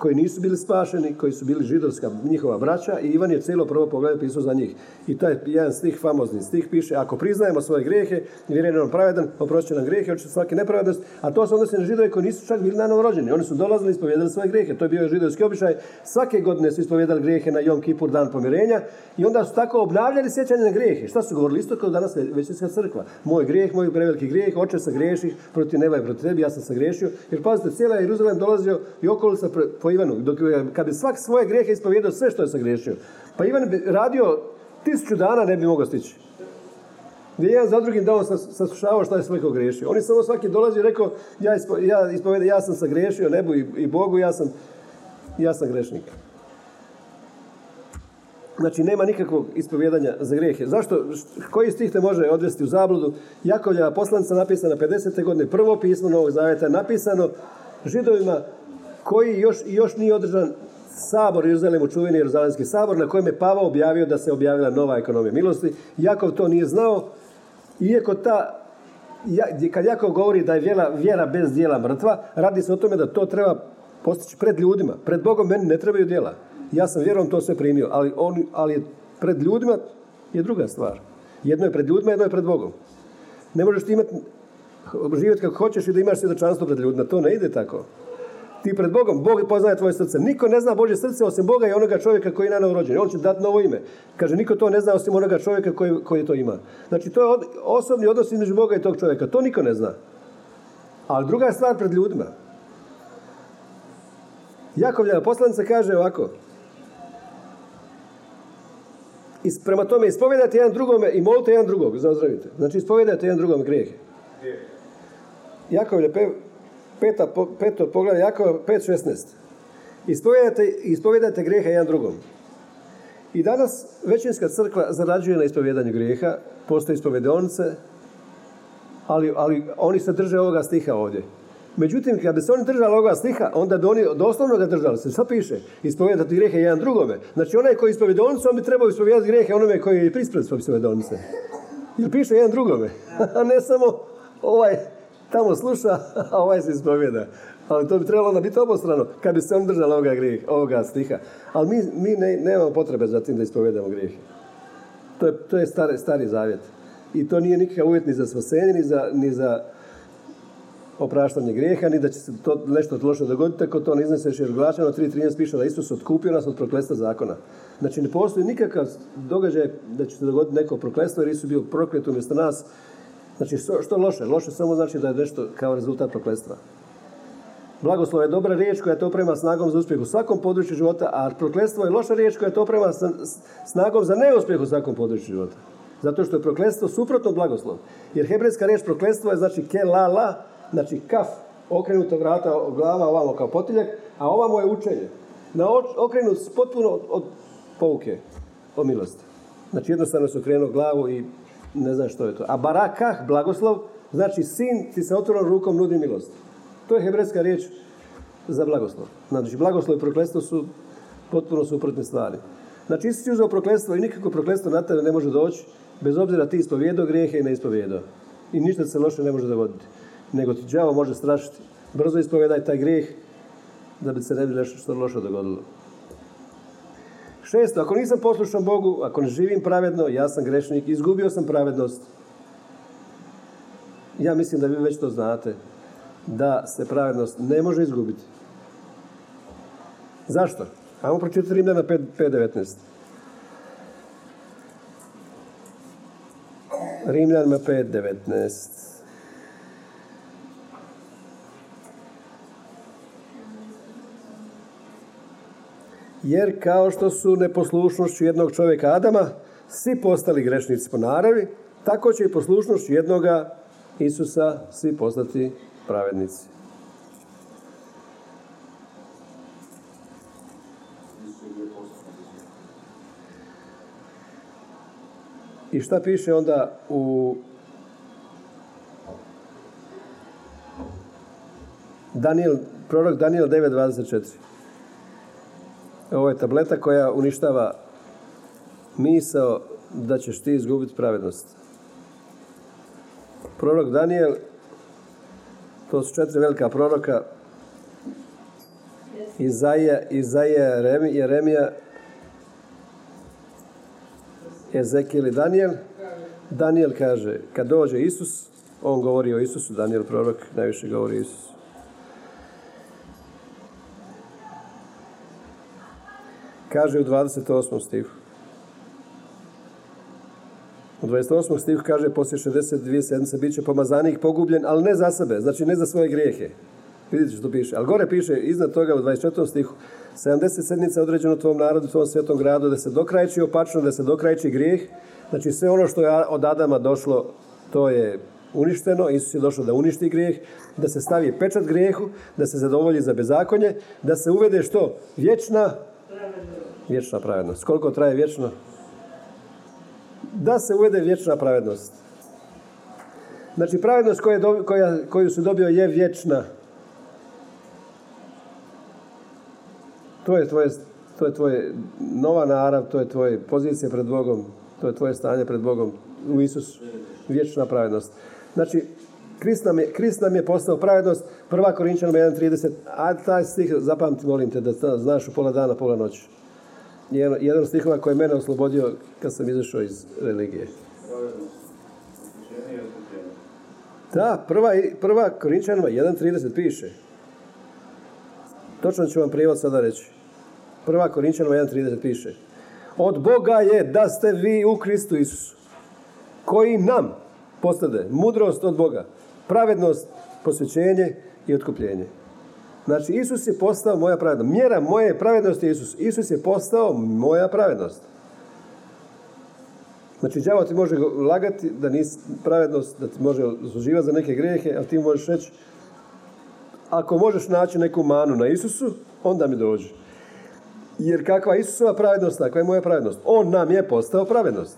Speaker 1: koji nisu bili spašeni, koji su bili židovska njihova braća i Ivan je cijelo prvo poglavlje pisao za njih. I taj jedan stih, famozni stih piše, ako priznajemo svoje grijehe, vjerujem nam pravedan, oprošće nam grijehe, oči svake nepravednost, a to se odnosi na židove koji nisu čak bili na novorođeni. Oni su dolazili i ispovjedali svoje grijehe. To je bio židovski običaj. Svake godine su ispovjedali grijehe na Jom Kipur, dan pomirenja i onda su tako obnavljali sjećanje na grijehe. Šta su govorili? Isto kao danas većinska crkva. Moj grijeh, moj preveliki grijeh, oče sa griješi, protiv neba i protiv tebi, ja sam sagriješio. Jer pazite, cijela Jeruzalem dolazio i okolica po Ivanu. Dok, kad bi svak svoje grijehe ispovjedao sve što je sagriješio. Pa Ivan bi radio tisuću dana ne bi mogao stići. Gdje jedan za drugim dao saslušavao šta je svako griješio. Oni samo svaki dolazi i rekao, ja, ispo, ja ispovjedam, ja sam sagriješio nebu i, i Bogu, ja sam, ja sam grešnik. Znači, nema nikakvog ispovjedanja za grijehe. Zašto? Koji stih te može odvesti u zabludu? Jakovljava poslanica napisana 50. godine, prvo pismo Novog Zaveta napisano židovima koji još, još nije održan sabor Jeruzalemu, čuveni Jeruzalemski sabor, na kojem je Pavao objavio da se objavila nova ekonomija milosti. Jakov to nije znao, iako ta, kad Jakov govori da je vjera, vjera bez dijela mrtva, radi se o tome da to treba postići pred ljudima. Pred Bogom meni ne trebaju djela. Ja sam vjerom to sve primio, ali, on, ali pred ljudima je druga stvar. Jedno je pred ljudima, jedno je pred Bogom. Ne možeš ti imati živjeti kako hoćeš i da imaš svjedočanstvo pred ljudima. To ne ide tako. Ti pred Bogom, Bog poznaje tvoje srce. Niko ne zna Božje srce osim Boga i onoga čovjeka koji je na rođen. On će dati novo ime. Kaže, niko to ne zna osim onoga čovjeka koji, koji to ima. Znači, to je osobni odnos između Boga i tog čovjeka. To niko ne zna. Ali druga je stvar pred ljudima. Jakovljana poslanica kaže ovako. Is, prema tome, ispovedajte jedan drugome i molite jedan drugog za ozdravite. Znači, ispovedajte jedan drugom grijehe. Jakovlje peta, peto poglavlje Jakova 5.16. Ispovedajte, ispovedajte grijeha jedan drugom. I danas većinska crkva zarađuje na ispovjedanju grijeha, postoje ispovedonice, ali, ali oni se drže ovoga stiha ovdje. Međutim, kad bi se oni držali ovoga stiha, onda bi oni doslovno ga držali se. Šta piše? Ispovedati grijehe jedan drugome. Znači, onaj koji ispovedonice, on bi trebao ispovedati grijehe onome koji je prispred ispovedonice. Jer piše jedan drugome. A ne samo ovaj tamo sluša, a ovaj se ispovjeda. Ali to bi trebalo onda biti obostrano, kad bi se on držali ovoga, grijeh, ovoga stiha. Ali mi, mi ne, nemamo potrebe za tim da ispovedamo grijehe. To je, to je stari, stari zavjet. I to nije nikakav uvjet ni za spasenje, ni za, ni za opraštanje grijeha, ni da će se to nešto loše dogoditi, ako to ne izneseš jer glačano 3.13 piše da Isus otkupio nas od prokletstva zakona. Znači ne postoji nikakav događaj da će se dogoditi neko prokletstvo jer Isus bio proklet umjesto nas Znači, što, loše? Loše samo znači da je nešto kao rezultat prokletstva. Blagoslov je dobra riječ koja te oprema snagom za uspjeh u svakom području života, a prokletstvo je loša riječ koja te oprema snagom za neuspjeh u svakom području života. Zato što je prokletstvo suprotno blagoslov. Jer hebrejska riječ prokletstvo je znači ke la la, znači kaf, okrenuto vrata, glava ovamo kao potiljak, a ovamo je učenje. Na okrenut potpuno od, od pouke, o milosti. Znači jednostavno se okrenuo glavu i ne znam što je to. A barakah, blagoslov, znači sin ti se otvorom rukom nudi milost. To je hebrejska riječ za blagoslov. Znači, blagoslov i prokletstvo su potpuno suprotne stvari. Znači, Isus je uzeo prokletstvo i nikako prokletstvo na tebe ne može doći, bez obzira ti ispovjedao grijehe i ne ispovjedao. I ništa se loše ne može dogoditi. Nego ti đavo može strašiti. Brzo ispovjedaj taj grijeh da bi se ne bi nešto što loše dogodilo. Šesto, ako nisam poslušan Bogu, ako ne živim pravedno, ja sam grešnik, izgubio sam pravednost. Ja mislim da vi već to znate, da se pravednost ne može izgubiti. Zašto? Ajmo pročitati Rimljana 5.19. Rimljanima 5.19. Jer kao što su neposlušnošću jednog čovjeka Adama, svi postali grešnici po naravi, tako će i poslušnošću jednoga Isusa svi postati pravednici. I šta piše onda u Daniel, prorok Daniel 9.24. Ovo je tableta koja uništava misao da ćeš ti izgubiti pravednost. Prorok Daniel, to su četiri velika proroka, Izaija, Izaija Jeremija, Ezekijel i Daniel. Daniel kaže, kad dođe Isus, on govori o Isusu, Daniel prorok najviše govori o Isusu. Kaže u 28. stihu. U 28. stihu kaže, poslije 62 sedmice bit će pomazanik pogubljen, ali ne za sebe, znači ne za svoje grijehe. Vidite što piše. Ali gore piše, iznad toga u 24. stihu, 70 sedmica određeno tvom narodu, tvom svetom gradu, da se dokrajči opačno, da se dokrajči grijeh. Znači sve ono što je od Adama došlo, to je uništeno. Isus je došao da uništi grijeh, da se stavi pečat grijehu, da se zadovolji za bezakonje, da se uvede što? Vječna vječna pravednost. Koliko traje vječno? Da se uvede vječna pravednost. Znači, pravednost koja, koju su dobio je vječna. To je tvoje, to je tvoje nova narav, to je tvoje pozicija pred Bogom, to je tvoje stanje pred Bogom u Isusu. Vječna pravednost. Znači, Krist nam je, Krist nam je postao pravednost. Prva Korinčanima 1.30. A taj stih, zapamti, molim te, da znaš u pola dana, pola noći. Jedan, jedan stihova koji je mene oslobodio kad sam izašao iz religije. Da, prva, prva Korinčanima 1.30 piše. Točno ću vam prijevod sada reći. Prva Korinčanima 1.30 piše. Od Boga je da ste vi u Kristu Isusu, koji nam postade mudrost od Boga, pravednost, posvećenje i otkupljenje. Znači, Isus je postao moja pravednost. Mjera moje pravednosti je Isus. Isus je postao moja pravednost. Znači, đavo ti može lagati da nisi pravednost, da ti može služivati za neke grehe, ali ti možeš reći, ako možeš naći neku manu na Isusu, onda mi dođi. Jer kakva Isusova pravednost, takva je moja pravednost. On nam je postao pravednost.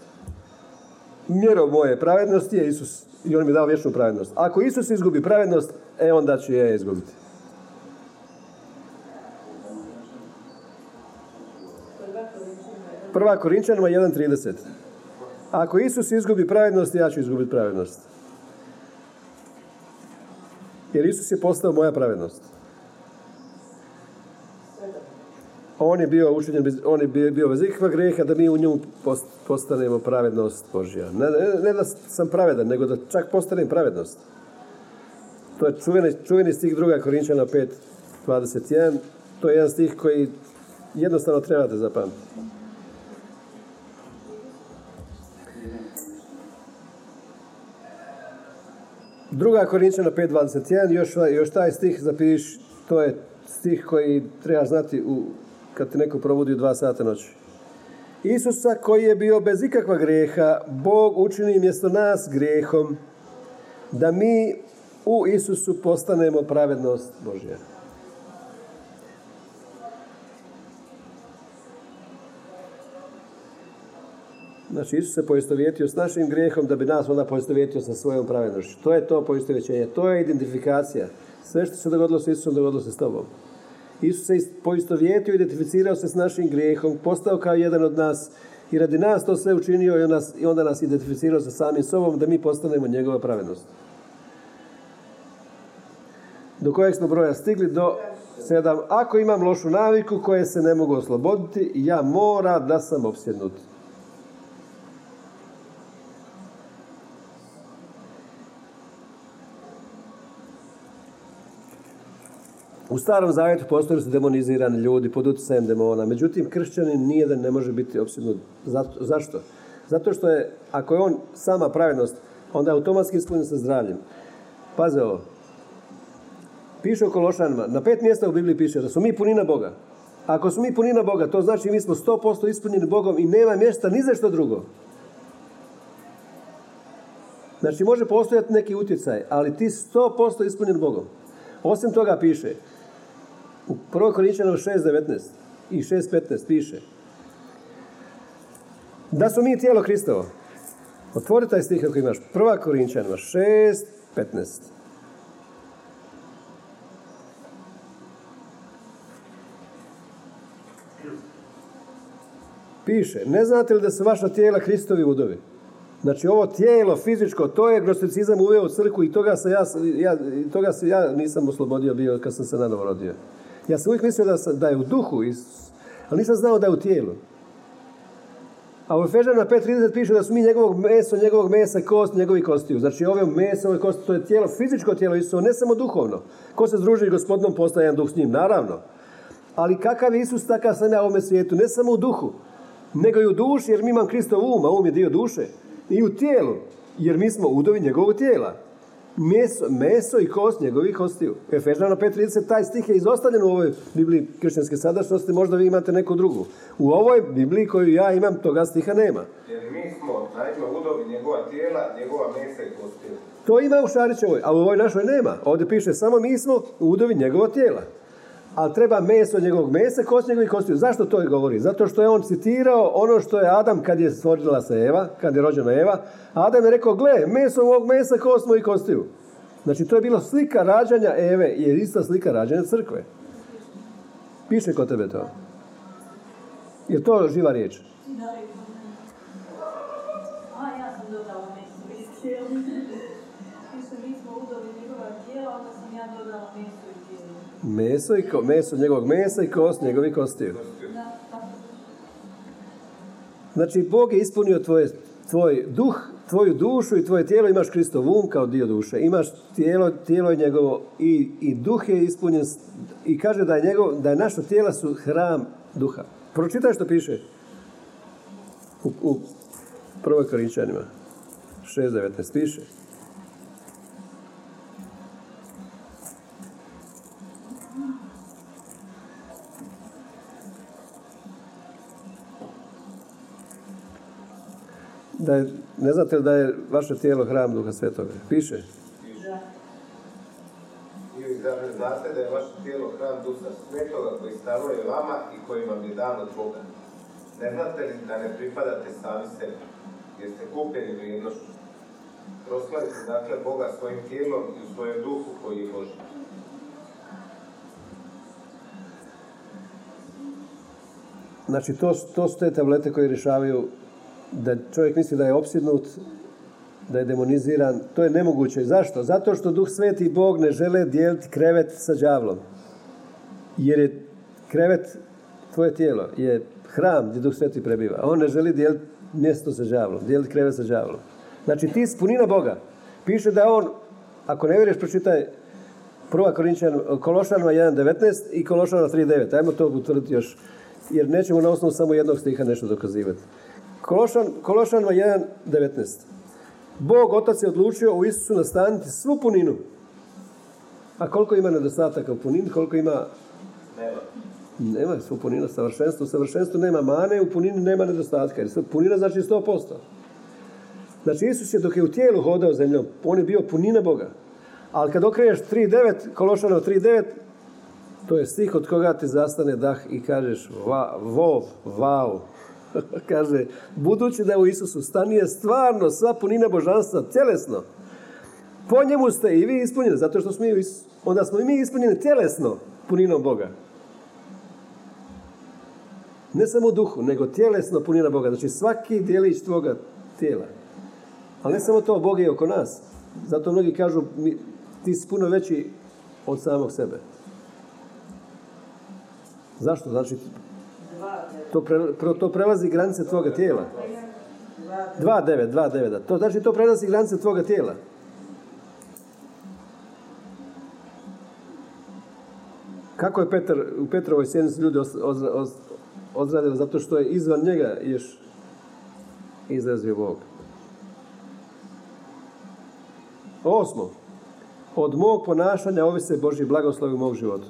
Speaker 1: Mjero moje pravednosti je Isus. I on mi dao vječnu pravednost. Ako Isus izgubi pravednost, e onda ću je izgubiti. Prva Korinčanima 1.30. Ako Isus izgubi pravednost, ja ću izgubiti pravednost. Jer Isus je postao moja pravednost. On je bio učinjen, on je bio bez ikakva greha da mi u njemu postanemo pravednost Božja. Ne, ne, da sam pravedan, nego da čak postanem pravednost. To je čuveni, čuveni stih druga Korinčana 5.21. To je jedan stih koji jednostavno trebate zapamtiti. Druga Korinčana 5.21, još, još taj stih zapiš, to je stih koji treba znati u, kad te neko provodi u dva sata noći. Isusa koji je bio bez ikakva greha, Bog učini mjesto nas grehom, da mi u Isusu postanemo pravednost Božja. Znači, Isus se poistovjetio s našim grijehom da bi nas onda poistovjetio sa svojom pravednošću. To je to poistovjećenje, to je identifikacija. Sve što se dogodilo s Isusom, dogodilo se s tobom. Isus se poistovjetio, identificirao se s našim grijehom, postao kao jedan od nas i radi nas to sve učinio i, i onda nas identificirao sa samim sobom da mi postanemo njegova pravednost. Do kojeg smo broja stigli? Do sedam. Ako imam lošu naviku koje se ne mogu osloboditi, ja mora da sam opsjednut. U starom zavjetu postoje su demonizirani ljudi pod utjecajem demona. Međutim, kršćanin nije da ne može biti opsjednut. Zašto? Zato što je, ako je on sama pravednost, onda je automatski ispunjen sa zdravljem. Paze ovo. Piše o Kološanima. Na pet mjesta u Bibliji piše da smo mi punina Boga. Ako smo mi punina Boga, to znači mi smo 100% ispunjeni Bogom i nema mjesta ni za što drugo. Znači može postojati neki utjecaj, ali ti 100% ispunjen Bogom. Osim toga piše, u 1. Korinčanov 6.19 i 6.15 piše da su mi tijelo Kristovo. Otvori taj stih ako imaš. 1. Korinčanova 6.15 Piše, ne znate li da su vaša tijela Kristovi udovi? Znači ovo tijelo fizičko, to je gnosticizam uveo u crku i toga se ja, ja, toga se ja nisam oslobodio bio kad sam se nanovo rodio. Ja sam uvijek mislio da, da je u duhu, ali nisam znao da je u tijelu. A u Efežana 5.30 piše da su mi njegovog meso, njegovog mesa, kost, njegovi kostiju. Znači ove meso, ove kosti, to je tijelo, fizičko tijelo Isusa, ne samo duhovno. Ko se združi gospodnom postaje jedan duh s njim, naravno. Ali kakav je Isus takav sam na ovome svijetu, ne samo u duhu, nego i u duši, jer mi imam Kristov um, a um je dio duše. I u tijelu, jer mi smo udovi njegovog tijela. Meso, meso i kost njegovih kostiju. Efežano 5.30, taj stih je izostavljen u ovoj Bibliji kršćanske sadašnjosti, možda vi imate neku drugu. U ovoj Bibliji koju ja imam, toga stiha nema.
Speaker 2: Jer mi smo, naime, udovi njegova tijela, njegova mesa i kostiju.
Speaker 1: To ima u Šarićevoj, a u ovoj našoj nema. Ovdje piše samo mi smo udovi njegova tijela ali treba meso njegovog mesa, kost njegovih kostiju. Zašto to govori? Zato što je on citirao ono što je Adam kad je stvorila se Eva, kad je rođena Eva. Adam je rekao, gle, meso ovog mesa, kost mojih kostiju. Znači, to je bilo slika rađanja Eve, je ista slika rađanja crkve. Piše kod tebe to. Je to živa riječ? Meso, i ko, meso njegovog mesa i kost njegovih kostiju. Znači, Bog je ispunio tvoje, tvoj duh, tvoju dušu i tvoje tijelo, imaš Kristov um kao dio duše, imaš tijelo, tijelo je njegovo i, i duh je ispunjen i kaže da je, njegov, da je naša tijela su hram duha. Pročitaj što piše u, u prvoj Korinčanima 6.19 piše da je, ne znate li da je vaše tijelo hram Duha Svetoga? Piše?
Speaker 2: Ne znate da je vaše tijelo hram Duha Svetoga koji stanuje vama i koji vam je dan od Boga? Ne znate li da ne pripadate sami sebi, jer ste kupljeni vrijednošću? Proslavite dakle Boga svojim tijelom i u svojem duhu koji je Boži.
Speaker 1: Znači, to, to su te tablete koje rješavaju da čovjek misli da je opsjednut, da je demoniziran, to je nemoguće. Zašto? Zato što Duh Sveti i Bog ne žele dijeliti krevet sa đavlom. Jer je krevet, tvoje tijelo, je hram gdje Duh Sveti prebiva. On ne želi dijeliti mjesto sa đavlom, dijeliti krevet sa đavlom. Znači ti punina Boga. Piše da on, ako ne vjeruješ, pročitaj prva Korinčan, Kološanova 1.19 i Kološanova 3.9. Ajmo to utvrditi još, jer nećemo na osnovu samo jednog stiha nešto dokazivati. Kološan, Kološanima 1.19. Bog, Otac je odlučio u Isusu nastaniti svu puninu. A koliko ima nedostataka u punini, koliko ima...
Speaker 2: Nema.
Speaker 1: Nema svu puninu savršenstvo. U savršenstvu nema mane, u punini nema nedostatka. Jer punina znači 100%. Znači Isus je dok je u tijelu hodao zemljom, on je bio punina Boga. Ali kad okreneš 3.9, Kološanov 3.9, to je stih od koga ti zastane dah i kažeš va, vov, vau, Kaže, budući da je u Isusu stanije stvarno sva punina božanstva, tjelesno, po njemu ste i vi ispunjeni, zato što smo mi, onda smo i mi ispunjeni tjelesno puninom Boga. Ne samo u duhu, nego tjelesno punina Boga. Znači svaki dijelić tvoga tijela. Ali ne samo to, Bog je oko nas. Zato mnogi kažu, ti si puno veći od samog sebe. Zašto? Znači, to, pre, to prelazi granice tvoga tijela. 2.9, 2.9. Da. To znači to prelazi granice tvoga tijela. Kako je Petar, u Petrovoj sjednici ljudi ozradili? Zato što je izvan njega ješ izrazio Bog. Osmo. Od mog ponašanja ovise Boži blagoslov u mog životu.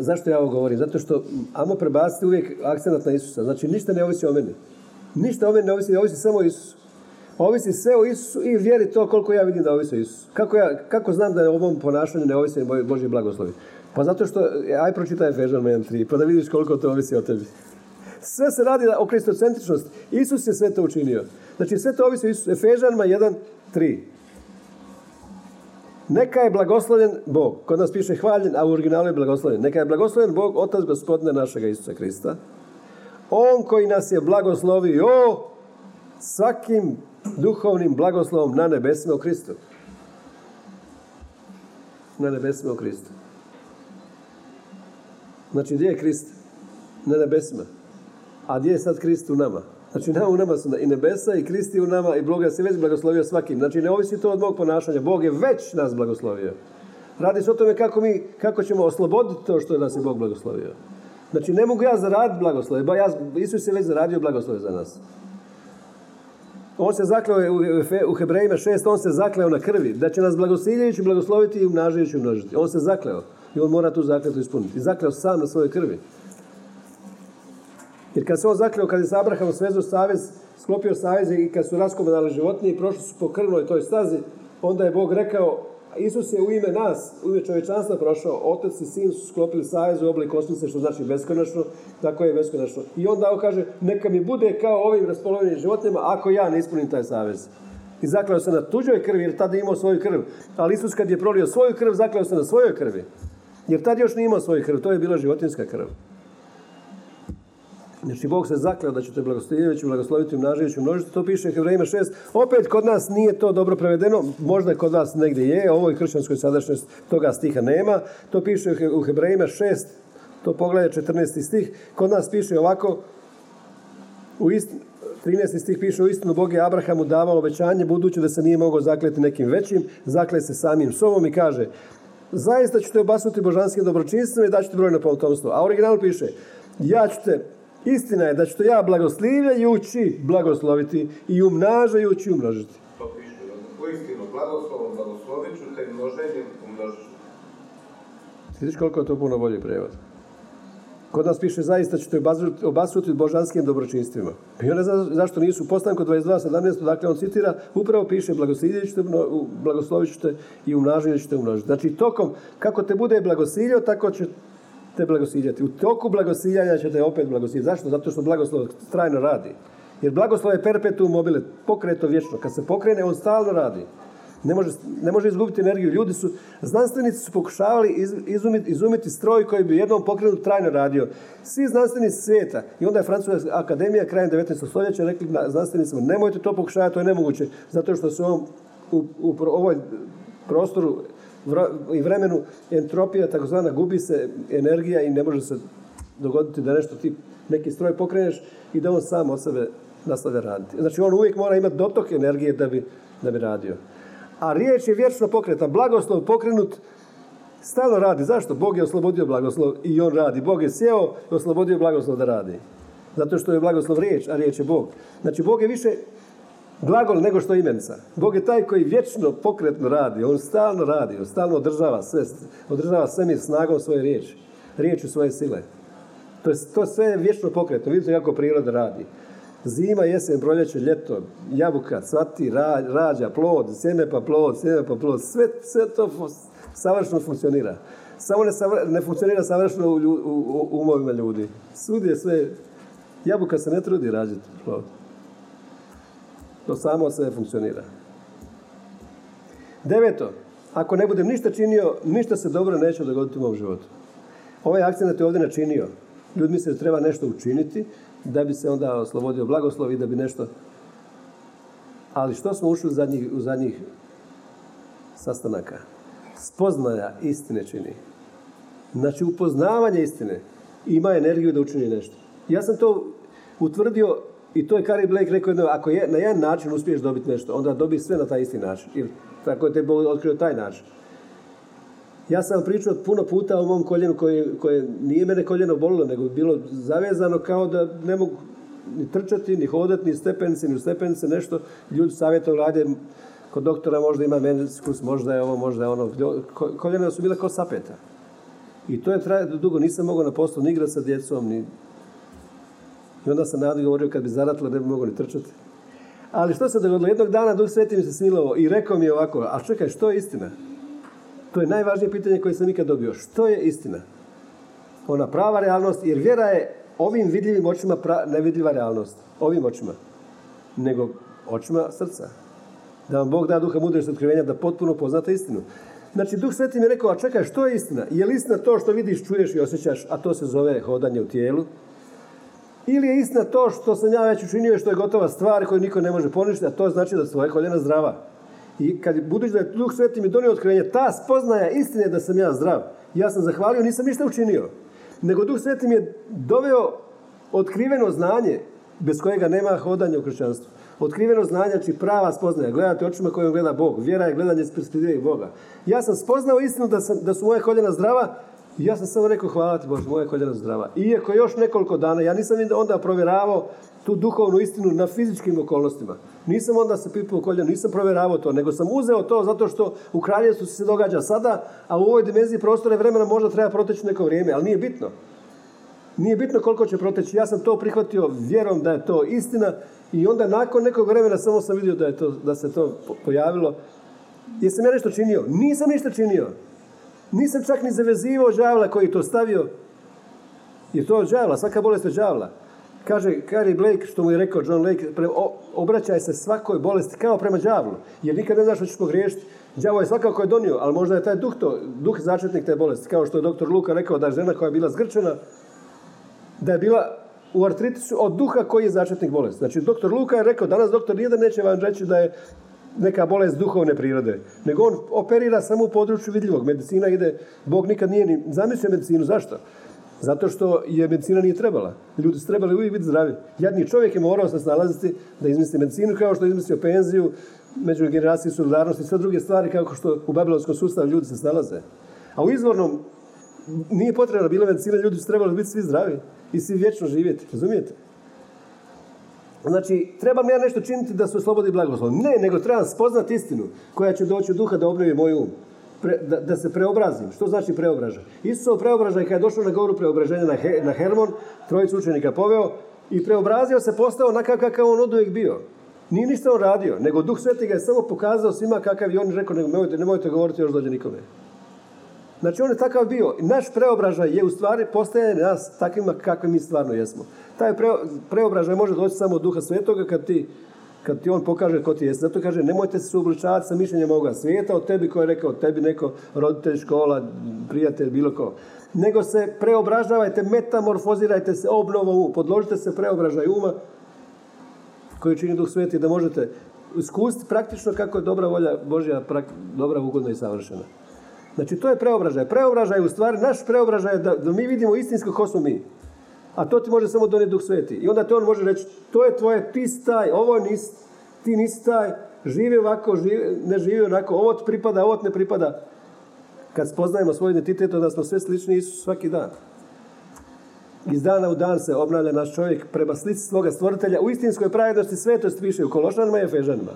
Speaker 1: Zašto ja ovo govorim? Zato što amo prebaciti uvijek akcenat na Isusa. Znači ništa ne ovisi o meni. Ništa o meni ne ovisi, ovisi samo o Isusu. Ovisi sve o Isusu i vjeri to koliko ja vidim da ovisi o Isusu. Kako, ja, kako znam da je ovom ponašanju ne ovisi Boži blagoslovi? Pa zato što, aj pročitaj Efežan 1.3, pa da vidiš koliko to ovisi o tebi. Sve se radi o kristocentričnosti. Isus je sve to učinio. Znači sve to ovisi o Isusu. Efežanima 1.3. Neka je blagoslovljen Bog. Kod nas piše hvaljen, a u originalu je blagoslovljen. Neka je blagoslovljen Bog, Otac gospodine našega Isusa Krista. On koji nas je blagoslovio svakim duhovnim blagoslovom na nebesima u Kristu. Na nebesima u Kristu. Znači, gdje je Krist? Na nebesima. A gdje je sad Krist u nama? Znači, na, u nama su i nebesa, i Kristi u nama, i Boga se već blagoslovio svakim. Znači, ne ovisi to od mog ponašanja. Bog je već nas blagoslovio. Radi se o tome kako, mi, kako ćemo osloboditi to što nas je Bog blagoslovio. Znači, ne mogu ja zaraditi blagoslove. Ba ja, Isus je već zaradio blagoslove za nas. On se zakleo u, u Hebrejima 6, on se zakleo na krvi, da će nas blagosiljajući blagosloviti i umnažajući umnožiti. On se zakleo i on mora tu zakletu ispuniti. I zakleo sam na svojoj krvi. Jer kad se on zakleo, kad je s Abrahamom svezu savez, sklopio saveze i kad su raskomadali životinje i prošli su po krvnoj toj stazi, onda je Bog rekao, Isus je u ime nas, u ime čovječanstva prošao, otac i sin su sklopili savez u oblik osmice, što znači beskonačno, tako je beskonačno. I onda on kaže, neka mi bude kao ovim raspolovenim životinjama, ako ja ne ispunim taj savez. I zakleo se na tuđoj krvi, jer tada je imao svoju krv. Ali Isus kad je prolio svoju krv, zakleo se na svojoj krvi. Jer tad još nije imao svoju krv, to je bila životinska krv. Znači, Bog se zakleo da će te blagosloviti, blagosloviti, umnažajući, množiti. To piše Hebrejima 6. Opet, kod nas nije to dobro prevedeno. Možda kod vas negdje je. Ovoj kršćanskoj sadašnjosti toga stiha nema. To piše u Hebrejima 6. To pogledaj 14. stih. Kod nas piše ovako. U ist, 13. stih piše u istinu Bog je Abrahamu davao obećanje budući da se nije mogao zakleti nekim većim. Zakle se samim sobom i kaže zaista ću te obasuti božanskim dobročinstvima i daću ti brojno potomstvo. A original piše ja ću te Istina je da ću ja blagoslivljajući blagosloviti i umnažajući umnožiti.
Speaker 2: To piše. U istinu, blagoslovom blagoslovit ću te množenjem umnožit
Speaker 1: Vidiš koliko je to puno bolji prevod. Kod nas piše zaista ću te obasuti božanskim dobročinstvima. I on ne zna zašto nisu u postanku 22.17. Dakle, on citira, upravo piše blagosiljet te, blagoslovit ću te i umnažit ću te umnožiti. Znači, tokom, kako te bude blagosilio, tako će te blagosiljati. U toku blagosiljanja će te opet blagosiljati. Zašto? Zato što blagoslov trajno radi. Jer blagoslov je perpetuum mobile, pokreto vječno. Kad se pokrene, on stalno radi. Ne može, ne može izgubiti energiju. Ljudi su, znanstvenici su pokušavali izumiti, izumiti stroj koji bi jednom pokrenut trajno radio. Svi znanstvenici svijeta. I onda je Francuska akademija krajem 19. stoljeća rekli znanstvenicima nemojte to pokušavati, to je nemoguće. Zato što se on u, u ovoj prostoru i vremenu entropija takozvana gubi se energija i ne može se dogoditi da nešto ti neki stroj pokreneš i da on sam od sebe nastavlja raditi. Znači on uvijek mora imati dotok energije da bi, da bi radio. A riječ je vječno pokreta. Blagoslov pokrenut stalno radi. Zašto? Bog je oslobodio blagoslov i on radi. Bog je sjeo i oslobodio blagoslov da radi. Zato što je blagoslov riječ, a riječ je Bog. Znači Bog je više glagol nego što imenica. Bog je taj koji vječno pokretno radi. On stalno radi, on stalno održava sve, održava svemir snagom svoje riječi. Riječu svoje sile. To, je, to sve je vječno pokretno. Vidite kako priroda radi. Zima, jesen, proljeće, ljeto, jabuka, cvati, rađa, plod, sjeme pa plod, sjeme pa plod. Sve, sve to savršeno funkcionira. Samo ne, ne funkcionira savršeno u, u, u, umovima ljudi. Svud je sve... Jabuka se ne trudi rađati plod. To samo od sebe funkcionira. Deveto, ako ne budem ništa činio, ništa se dobro neće dogoditi u mom životu. Ovaj akcent je ovdje načinio. Ljudi misle da treba nešto učiniti da bi se onda oslobodio blagoslov i da bi nešto... Ali što smo ušli u zadnjih, u zadnjih sastanaka? Spoznaja istine čini. Znači upoznavanje istine ima energiju da učini nešto. Ja sam to utvrdio i to je Kari Blake rekao jedno, ako je, na jedan način uspiješ dobiti nešto, onda dobi sve na taj isti način. Ili tako je te Bog otkrio taj način. Ja sam pričao puno puta o mom koljenu koje, koje nije mene koljeno bolilo, nego je bilo zavezano kao da ne mogu ni trčati, ni hodati, ni stepenice, ni u stepenice, nešto. Ljudi savjetom rade, kod doktora možda ima meniskus, možda je ovo, možda je ono. Koljena su bila kao sapeta. I to je traje dugo, nisam mogao na poslu ni igrati sa djecom, ni... I onda sam Nadi govorio kad bi zaratila ne bi mogao ni trčati. Ali što se dogodilo? Jednog dana Duh Sveti mi se smilovo i rekao mi je ovako, a čekaj, što je istina? To je najvažnije pitanje koje sam ikad dobio. Što je istina? Ona prava realnost, jer vjera je ovim vidljivim očima nevidljiva realnost. Ovim očima. Nego očima srca. Da vam Bog da duha mudrosti otkrivenja da potpuno poznate istinu. Znači, Duh Sveti mi je rekao, a čekaj, što je istina? Je li istina to što vidiš, čuješ i osjećaš, a to se zove hodanje u tijelu? Ili je istina to što sam ja već učinio što je gotova stvar koju niko ne može poništiti, a to znači da su svoje koljena zdrava. I kad budući da je Duh Sveti mi donio otkrivenje, ta spoznaja istine da sam ja zdrav. Ja sam zahvalio, nisam ništa učinio. Nego Duh Sveti mi je doveo otkriveno znanje bez kojega nema hodanja u kršćanstvu. Otkriveno znanje, znači prava spoznaja. Gledate očima kojom gleda Bog. Vjera je gledanje s perspektive Boga. Ja sam spoznao istinu da, da su moje koljena zdrava i ja sam samo rekao hvala ti Bože, moje koljena zdrava. Iako još nekoliko dana, ja nisam onda provjeravao tu duhovnu istinu na fizičkim okolnostima. Nisam onda se pipao koljeno, nisam provjeravao to, nego sam uzeo to zato što u kraljevstvu se događa sada, a u ovoj dimenziji prostora i vremena možda treba proteći neko vrijeme, ali nije bitno. Nije bitno koliko će proteći. Ja sam to prihvatio vjerom da je to istina i onda nakon nekog vremena samo sam vidio da, je to, da se to pojavilo. Jesam ja nešto činio? Nisam ništa činio. Nisam čak ni zavezivao đavla koji to stavio. Je to đavla, svaka bolest je đavla. Kaže Carrie Blake, što mu je rekao John Lake, pre, obraćaj se svakoj bolesti kao prema đavlu. Jer nikad ne znaš što ćeš pogriješiti. Đavo je svakako je donio, ali možda je taj duh to, duh začetnik te bolesti. Kao što je doktor Luka rekao da je žena koja je bila zgrčena, da je bila u artritisu od duha koji je začetnik bolesti. Znači, doktor Luka je rekao, danas doktor nijedan neće vam reći da je neka bolest duhovne prirode, nego on operira samo u području vidljivog. Medicina ide, Bog nikad nije ni zamislio medicinu. Zašto? Zato što je medicina nije trebala. Ljudi su trebali uvijek biti zdravi. Jadni čovjek je morao se snalaziti da izmisli medicinu kao što je izmislio penziju, međugeneracijsku solidarnost i sve druge stvari kao što u babilonskom sustavu ljudi se snalaze. A u izvornom nije potrebna bila medicina, ljudi su trebali biti svi zdravi i svi vječno živjeti. Razumijete? Znači, trebam ja nešto činiti da se oslobodi blagoslov. Ne, nego trebam spoznati istinu koja će doći u duha da obnovi moj um. da, da, se preobrazim. Što znači preobražaj? Isusov preobražaj kada je došao na govoru preobraženja na, na Hermon, trojicu učenika poveo i preobrazio se postao onakav kakav on od uvijek bio. Nije ništa on radio, nego Duh Sveti ga je samo pokazao svima kakav je on rekao, nemojte, nemojte govoriti još dođe nikome. Znači on je takav bio. Naš preobražaj je u stvari postajanje nas takvima kakvi mi stvarno jesmo. Taj preobražaj može doći samo od Duha Svetoga kad ti, kad ti on pokaže ko ti jesi. Zato kaže nemojte se suobličavati sa mišljenjem ovoga svijeta od tebi koji je rekao tebi neko roditelj, škola, prijatelj, bilo ko. Nego se preobražavajte, metamorfozirajte se obnovom, podložite se preobražaj uma koji čini Duh Sveti da možete iskusiti praktično kako je dobra volja Božja, dobra, ugodna i savršena. Znači to je preobražaj. Preobražaj u stvari, naš preobražaj je da, da mi vidimo istinsko ko smo mi. A to ti može samo donijeti Duh Sveti. I onda te on može reći, to je tvoje, ti si taj, ovo nis, ti nisi taj, živi ovako, živi, ne živi onako, ovo ti pripada, ovo ti ne pripada. Kad spoznajemo svoj identitet, onda smo sve slični Isus svaki dan. Iz dana u dan se obnavlja naš čovjek prema slici svoga stvoritelja u istinskoj pravednosti svetost piše u Kološanima i Efežanima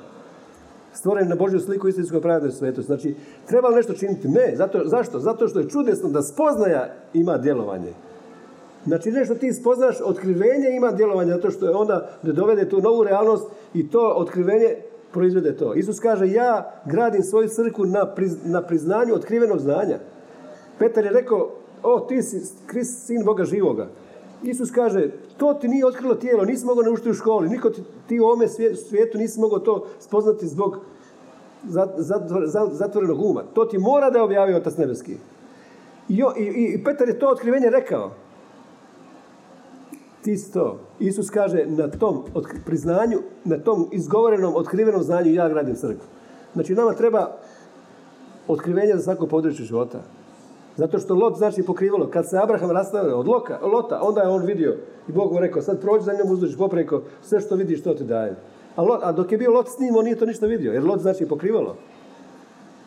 Speaker 1: stvoren na Božju sliku istinskoj pravde svetosti. Znači, treba li nešto činiti? Ne. Zato, zašto? Zato što je čudesno da spoznaja ima djelovanje. Znači, nešto ti spoznaš, otkrivenje ima djelovanje, zato što je onda da dovede tu novu realnost i to otkrivenje proizvede to. Isus kaže, ja gradim svoju crkvu na, na priznanju otkrivenog znanja. Petar je rekao, o, ti si Krist, sin Boga živoga. Isus kaže, to ti nije otkrilo tijelo, nisi mogao naučiti u školi, niko ti, ti u ovome svijetu nisi mogao to spoznati zbog zatvorenog uma. To ti mora da je objavio Otac Nebeski. I, i, I Petar je to otkrivenje rekao. Ti si to. Isus kaže na tom priznanju, na tom izgovorenom, otkrivenom znanju ja gradim crkvu. Znači nama treba otkrivenje za svako područje života. Zato što Lot znači pokrivalo. Kad se Abraham rastavio od Loka, Lota, onda je on vidio i Bog mu rekao, sad prođi za njom uzduž popreko, sve što vidiš, to ti daje. A, Lot, a dok je bio Lot s njim, on nije to ništa vidio, jer Lot znači pokrivalo.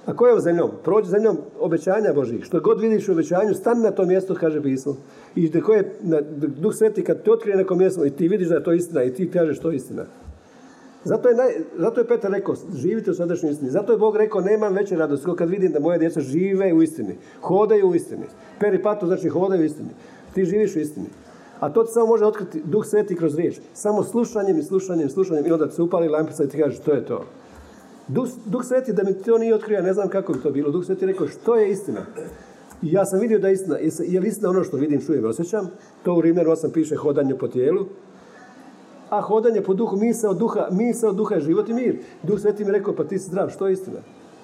Speaker 1: A kojom zemljom? Prođi zemljom obećanja Božih. Što god vidiš u obećanju, stani na to mjesto, kaže pismo. I koje, na, Duh Sveti kad te otkrije neko mjesto i ti vidiš da je to istina i ti kažeš to je istina. Zato je, naj, zato je Petar rekao, živite u sadašnjoj istini. Zato je Bog rekao, nemam veće radosti kad vidim da moje djeca žive u istini. Hodaju u istini. Peripato znači hodaju u istini. Ti živiš u istini. A to ti samo može otkriti Duh Sveti kroz riječ. Samo slušanjem i slušanjem i slušanjem i onda se upali lampica i ti kažeš, to je to. Duh, Duh Sveti da mi to nije otkrio, ne znam kako bi to bilo. Duh Sveti rekao, što je istina? I ja sam vidio da je istina. Je li istina ono što vidim, čujem i osjećam? To u Rimljanu 8 piše hodanje po tijelu. A hodanje po duhu, misao duha, misao duha je život i mir. Duh Sveti mi rekao, pa ti si zdrav, što je istina?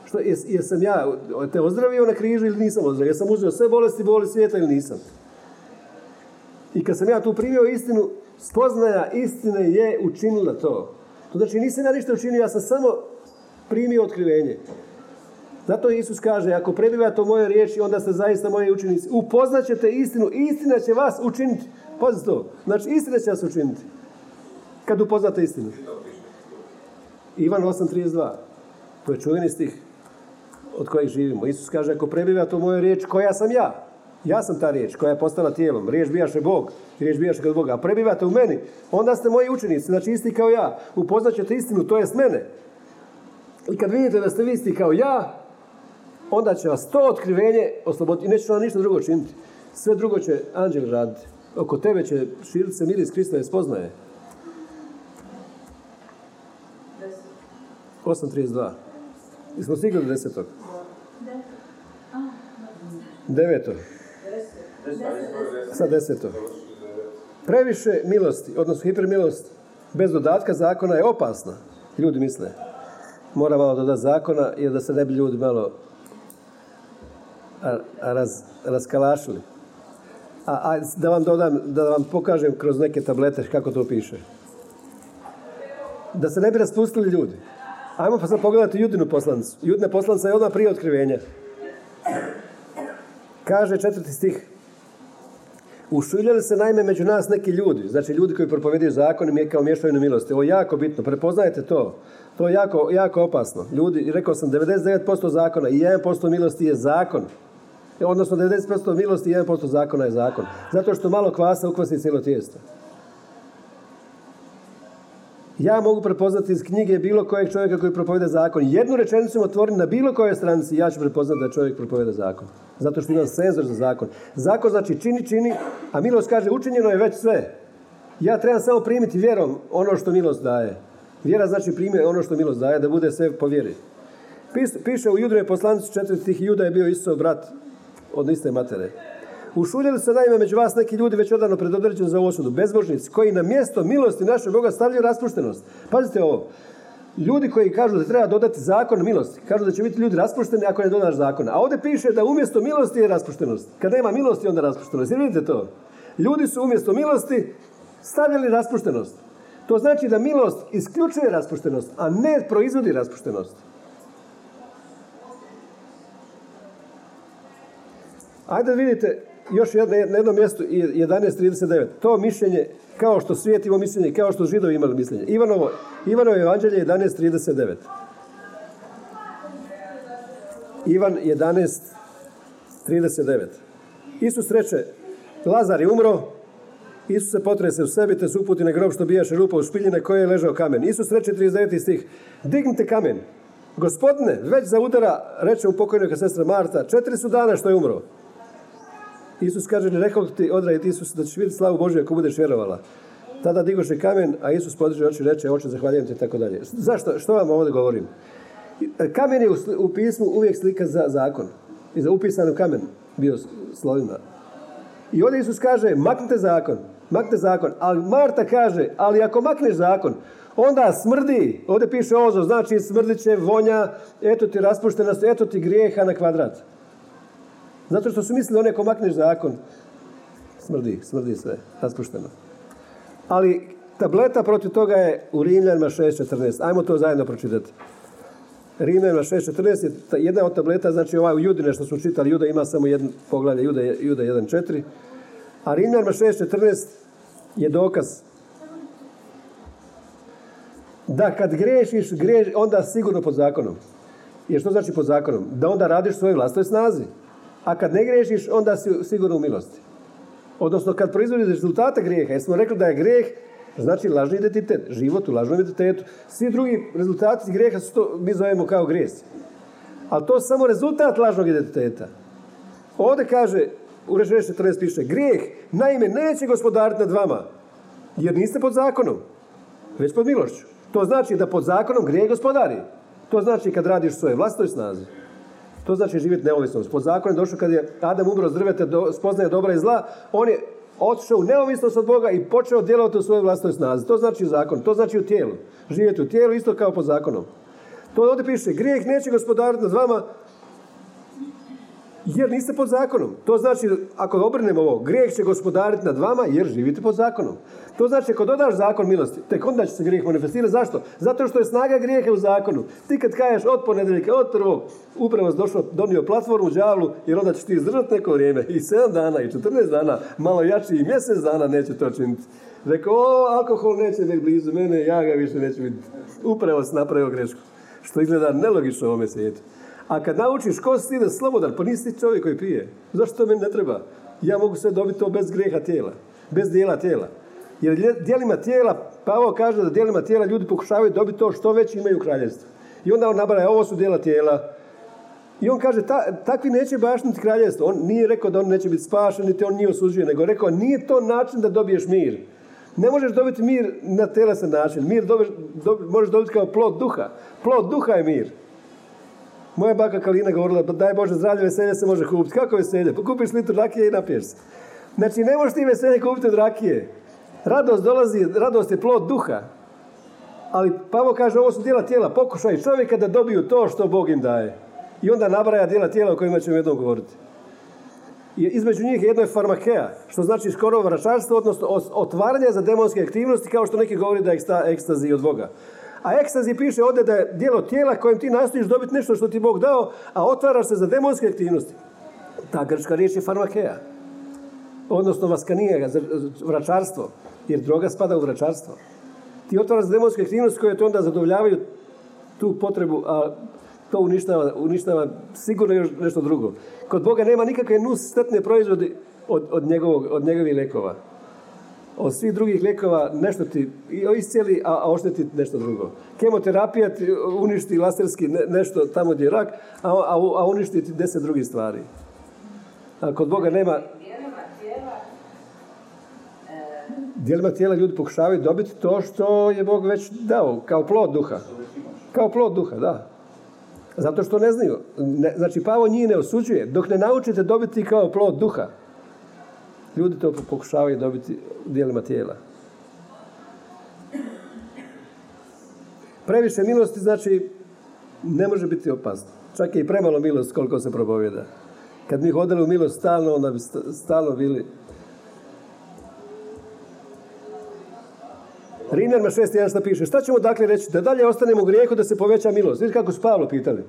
Speaker 1: Što, jesam ja te ozdravio na križu ili nisam ozdravio? Jesam uzeo sve bolesti, boli svijeta ili nisam? I kad sam ja tu primio istinu, spoznaja istine je učinila to. To znači nisam ja ništa učinio, ja sam samo primio otkrivenje. Zato Isus kaže, ako prebivate u mojoj riječi, onda ste zaista moji učenici. Upoznat ćete istinu, istina će vas učiniti. Pazite to. Znači, istina će vas učiniti. Kad upoznate istinu. Ivan 8.32. To je čuveni stih od kojih živimo. Isus kaže, ako prebivate u mojoj riječi, koja sam ja? Ja sam ta riječ koja je postala tijelom. Riječ bijaše Bog. Riječ bijaše kod Boga. A prebivate u meni. Onda ste moji učenici. Znači isti kao ja. Upoznat ćete istinu. To jest mene. I kad vidite da ste vi isti kao ja, onda će vas to otkrivenje osloboditi. I neće vam ništa drugo činiti. Sve drugo će anđel raditi. Oko tebe će širiti se miris Krista spoznaje. 8.32. I smo stigli do desetog. Deveto. Sad deseto. Previše milosti, odnosno hipermilost bez dodatka zakona je opasna. Ljudi misle. Mora malo dodati zakona jer da se ne bi ljudi malo raz, raskalašili. A, a, da vam dodam, da vam pokažem kroz neke tablete kako to piše. Da se ne bi raspustili ljudi. Ajmo pa sad pogledati Judinu poslanicu. Judina poslanica je odmah prije otkrivenja. Kaže četvrti stih. Ušuljali se naime među nas neki ljudi, znači ljudi koji propovedaju zakon i kao mještaju na milosti. Ovo je jako bitno, prepoznajte to. To je jako, jako opasno. Ljudi, rekao sam, 99% zakona i 1% milosti je zakon. Odnosno 90% milosti i 1% zakona je zakon. Zato što malo kvasa ukvasi cijelo tijesto. Ja mogu prepoznati iz knjige bilo kojeg čovjeka koji propoveda zakon. Jednu rečenicu otvorim na bilo kojoj stranici ja ću prepoznati da čovjek propoveda zakon. Zato što imam senzor za zakon. Zakon znači čini, čini, a milost kaže učinjeno je već sve. Ja trebam samo primiti vjerom ono što milost daje. Vjera znači primi ono što milost daje, da bude sve po vjeri. Piše u Judrove poslanici četvrtih Juda je bio Isusov brat od iste matere. Ušuljeli se naime među vas neki ljudi već odavno predodređeni za osudu, bezbožnici, koji na mjesto milosti našeg Boga stavljaju raspuštenost. Pazite ovo. Ljudi koji kažu da treba dodati zakon milosti, kažu da će biti ljudi raspušteni ako ne dodaš zakon. A ovdje piše da umjesto milosti je raspuštenost. Kad nema milosti, onda raspuštenost. Jer vidite to? Ljudi su umjesto milosti stavljali raspuštenost. To znači da milost isključuje raspuštenost, a ne proizvodi raspuštenost. Ajde vidite još jedno, na jednom mjestu 11.39. To mišljenje, kao što svijet ima mišljenje, kao što židovi imali mišljenje. Ivanovo, Ivanovo evanđelje 11.39. Ivan 11.39. Isus reče, Lazar je umro, Isus se potrese u sebi, te su uputi na grob što bijaše rupa u špiljine koje je ležao kamen. Isus reče 39. stih, dignite kamen. Gospodine, već za udara, reče u pokojnoj sestra Marta, četiri su dana što je umro. Isus kaže, ne rekao ti odraditi Isus da ćeš vidjeti slavu Božju ako budeš vjerovala. Tada digoše kamen, a Isus podiže oči i reče, oče, zahvaljujem te tako dalje. Zašto? Što vam ovdje govorim? Kamen je u, pismu uvijek slika za zakon. I za upisan kamen bio slovima. I ovdje Isus kaže, maknite zakon. Maknite zakon. Ali Marta kaže, ali ako makneš zakon, onda smrdi. Ovdje piše ozo, znači smrdit će vonja, eto ti raspuštenost, eto ti grijeha na kvadrat. Zato što su mislili, one ko makneš zakon, smrdi, smrdi sve, raspušteno. Ali tableta protiv toga je u Rimljanima 6.14. Ajmo to zajedno pročitati. Rimljanima 6.14 je jedna od tableta, znači ovaj u Judine što smo čitali, Juda ima samo jedno poglavlje, Juda, Juda 1.4. A Rimljanima 6.14 je dokaz da kad grešiš, greš, onda sigurno pod zakonom. Jer što znači pod zakonom? Da onda radiš svoje vlastnoj snazi. A kad ne griješiš, onda si sigurno u milosti. Odnosno, kad proizvodiš rezultate grijeha, jer smo rekli da je grijeh znači lažni identitet, život u lažnom identitetu. Svi drugi rezultati grijeha su to, mi zovemo kao grijesi. Ali to je samo rezultat lažnog identiteta. Ovdje kaže, u rečenju 14 piše, grijeh naime neće gospodariti nad vama, jer niste pod zakonom, već pod milošću. To znači da pod zakonom grijeh gospodari. To znači kad radiš svoje vlastnoj snazi. To znači živjeti neovisnost. Pod zakonom je došao kad je Adam umro s drveta, do, spoznaje dobra i zla, on je otišao u neovisnost od Boga i počeo djelovati u svojoj vlastnoj snazi. To znači zakon, to znači u tijelu. Živjeti u tijelu isto kao pod zakonom. To ovdje piše, grijeh neće gospodariti nad vama jer niste pod zakonom. To znači, ako obrnemo ovo, grijeh će gospodariti nad vama jer živite pod zakonom. To znači, ako dodaš zakon milosti, tek onda će se grijeh manifestirati. Zašto? Zato što je snaga grijeha u zakonu. Ti kad kažeš od ponedjeljka, od prvog, upravo si došao, donio platformu đavlu, jer onda ćeš ti izdržati neko vrijeme. I 7 dana, i 14 dana, malo jači, i mjesec dana neće to činiti. Rekao, o, alkohol neće biti blizu mene, ja ga više neću vidjeti. Upravo si napravio grešku. Što izgleda nelogično u ovome svijetu. A kad naučiš ko si da slobodan, pa nisi čovjek koji pije. Zašto to meni ne treba? Ja mogu sve dobiti to bez grijeha tijela. Bez dijela tijela. Jer dijelima tijela, Pavo kaže da dijelima tijela ljudi pokušavaju dobiti to što već imaju u kraljevstvu. I onda on nabraja, ovo su dijela tijela. I on kaže, takvi neće bašniti kraljevstvo. On nije rekao da on neće biti spašen, niti on nije osuđuje, nego rekao, nije to način da dobiješ mir. Ne možeš dobiti mir na telesan način. Mir možeš dobiti kao plod duha. Plod duha je mir. Moja baka Kalina govorila, pa daj Bože zdravlje, veselje se može kupiti. Kako veselje? Pa kupiš litru rakije i napiješ se. Znači, ne možeš ti veselje kupiti od rakije. Radost dolazi, radost je plod duha. Ali Pavo kaže, ovo su dijela tijela. Pokušaj čovjeka da dobiju to što Bog im daje. I onda nabraja dijela tijela o kojima ćemo jednom govoriti. I između njih jedno je farmakea, što znači skoro vračarstvo, odnosno otvaranje za demonske aktivnosti, kao što neki govori da je ekstazi od Boga. A ekstazi piše ovdje da je dijelo tijela kojem ti nastojiš dobiti nešto što ti Bog dao, a otvaraš se za demonske aktivnosti. Ta grčka riječ je farmakea. Odnosno vaskanija, vračarstvo. Jer droga spada u vračarstvo. Ti otvaraš za demonske aktivnosti koje te onda zadovoljavaju tu potrebu, a to uništava, uništava sigurno još nešto drugo. Kod Boga nema nikakve nus stetne proizvode od, od, njegovog, od njegovih lekova od svih drugih lijekova nešto ti iscijeli, a, a ošteti nešto drugo. Kemoterapija ti uništi laserski nešto tamo gdje je rak, a, a, a uništi ti deset drugih stvari. A kod Boga nema... Dijelima tijela ljudi pokušavaju dobiti to što je Bog već dao, kao plod duha. Kao plod duha, da. Zato što ne znaju. Ne, znači, Pavo njih ne osuđuje. Dok ne naučite dobiti kao plod duha, Ljudi to pokušavaju dobiti dijelima tijela. Previše milosti znači ne može biti opasno. Čak i premalo milost koliko se propovjeda. Kad mi hodili u milost stalno, onda bi stalno bili Rimljanima 6.1 što piše, šta ćemo dakle reći? Da dalje ostanemo u grijehu da se poveća milost. Vidite kako su Pavlo pitali.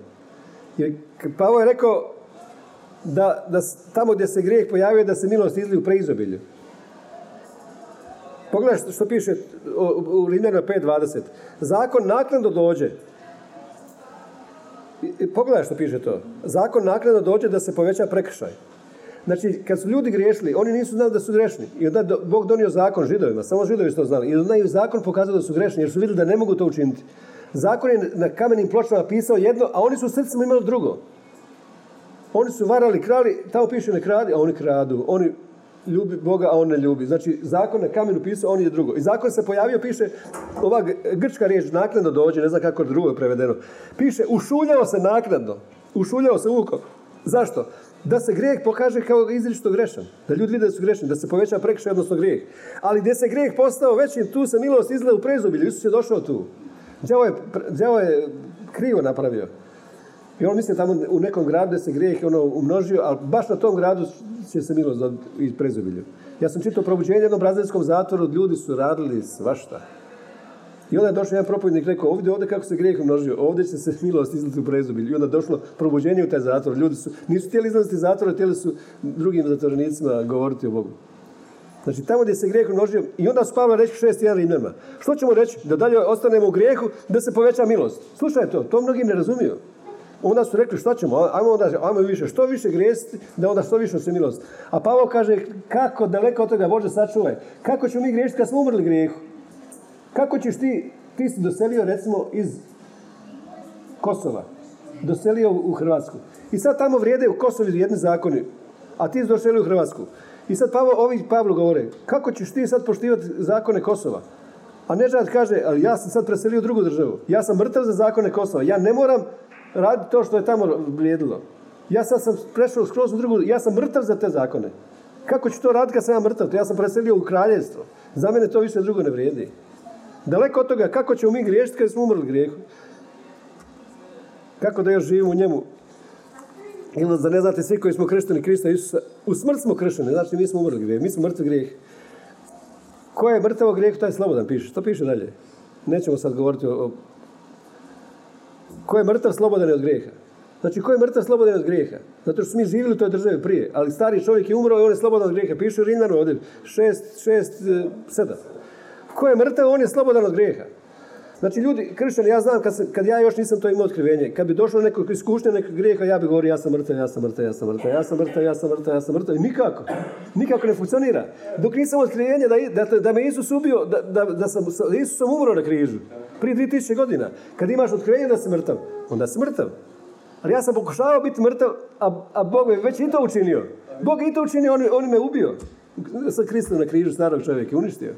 Speaker 1: Jer Pavlo je rekao, da, da tamo gdje se grijeh pojavio da se milost izliju u preizobilju. Pogledaj što, piše u Rimljana 5.20. Zakon naknadno dođe. Pogledaj što piše to. Zakon naknadno dođe da se poveća prekršaj. Znači, kad su ljudi griješili, oni nisu znali da su grešni. I onda Bog donio zakon židovima, samo židovi su to znali. I onda je zakon pokazao da su grešni, jer su vidjeli da ne mogu to učiniti. Zakon je na kamenim pločama pisao jedno, a oni su u srcima imali drugo. Oni su varali, krali, tamo piše ne kradi, a oni kradu. Oni ljubi Boga, a on ne ljubi. Znači, zakon na kamenu pisao, on je drugo. I zakon se pojavio, piše, ova grčka riječ naknadno dođe, ne znam kako drugo je prevedeno. Piše, ušuljao se naknadno. Ušuljao se uko. Zašto? Da se grijeh pokaže kao izričito grešan. Da ljudi vide da su grešni, da se poveća prekršaj, odnosno grijeh. Ali gdje se grijeh postao većim, tu se milost izgleda u prezubilju. Isus je došao tu. Đavo je, je krivo napravio. I on misli tamo u nekom gradu da se grijeh ono umnožio, ali baš na tom gradu će se milost iz prezobilju. Ja sam čitao probuđenje jednom brazilskom zatvoru, ljudi su radili svašta. I onda je došao jedan propovjednik rekao, ovdje, ovdje kako se grijeh umnožio, ovdje će se milost izliti u prezobilju. I onda je došlo probuđenje u taj zatvor. Ljudi su, nisu htjeli izlaziti iz zatvora, htjeli su drugim zatvorenicima govoriti o Bogu. Znači tamo gdje se grijeh umnožio, i onda su Pavla reći šest jedan Rimljama. Što ćemo reći? Da dalje ostanemo u grijehu, da se poveća milost. Slušaj to, to mnogi ne razumiju. Onda su rekli što ćemo, ajmo onda, ajmo više, što više grijesti, da onda što više se milost. A Pavao kaže, kako daleko od toga Bože sačuvaj, kako ćemo mi griješiti kad smo umrli grijehu? Kako ćeš ti, ti si doselio recimo iz Kosova, doselio u Hrvatsku. I sad tamo vrijede u Kosovi jedni zakoni, a ti si doselio u Hrvatsku. I sad Pavlo, ovi Pavlu govore, kako ćeš ti sad poštivati zakone Kosova? A Nežad kaže, ali ja sam sad preselio u drugu državu. Ja sam mrtav za zakone Kosova. Ja ne moram raditi to što je tamo vrijedilo. Ja sad sam prešao skroz u drugu, ja sam mrtav za te zakone. Kako ću to raditi kad sam ja mrtav? Ja sam preselio u kraljevstvo. Za mene to više drugo ne vrijedi. Daleko od toga, kako ćemo mi griješiti kad smo umrli grijehu? Kako da još živimo u njemu? Ili da ne znate svi koji smo kršteni Krista Isusa, u smrt smo kršteni, znači mi smo umrli grijeh, mi smo mrtvi grijeh. Ko je mrtav grijeh, taj je slobodan, piše. Što piše dalje? Nećemo sad govoriti o... Ko je mrtav, slobodan je od grijeha. Znači, ko je mrtav, slobodan je od grijeha? Zato što smo mi živjeli u toj državi prije, ali stari čovjek je umro i on je slobodan od grijeha. Piše u Rimljanu ovdje, šest, šest, e, sedam. Ko je mrtav, on je slobodan od grijeha. Znači ljudi, kršćani, ja znam kad, kad ja još nisam to imao otkrivenje, kad bi došlo neko iskušnje nekog grijeha, ja bi govorio ja sam mrtav, ja sam mrtav, ja sam mrtav, ja sam mrtav, ja sam mrtav, ja sam mrtav. I nikako. Nikako ne funkcionira. Dok nisam otkrivenje da, da, da me Isus ubio, da, da, da sam da Isusom umro na križu. Prije 2000 godina. Kad imaš otkrivenje da si mrtav, onda si mrtav. Ali ja sam pokušavao biti mrtav, a, a Bog je već i to učinio. Bog je i to učinio, on, on me ubio. Sa Kristom na križu starog čovjeka uništio.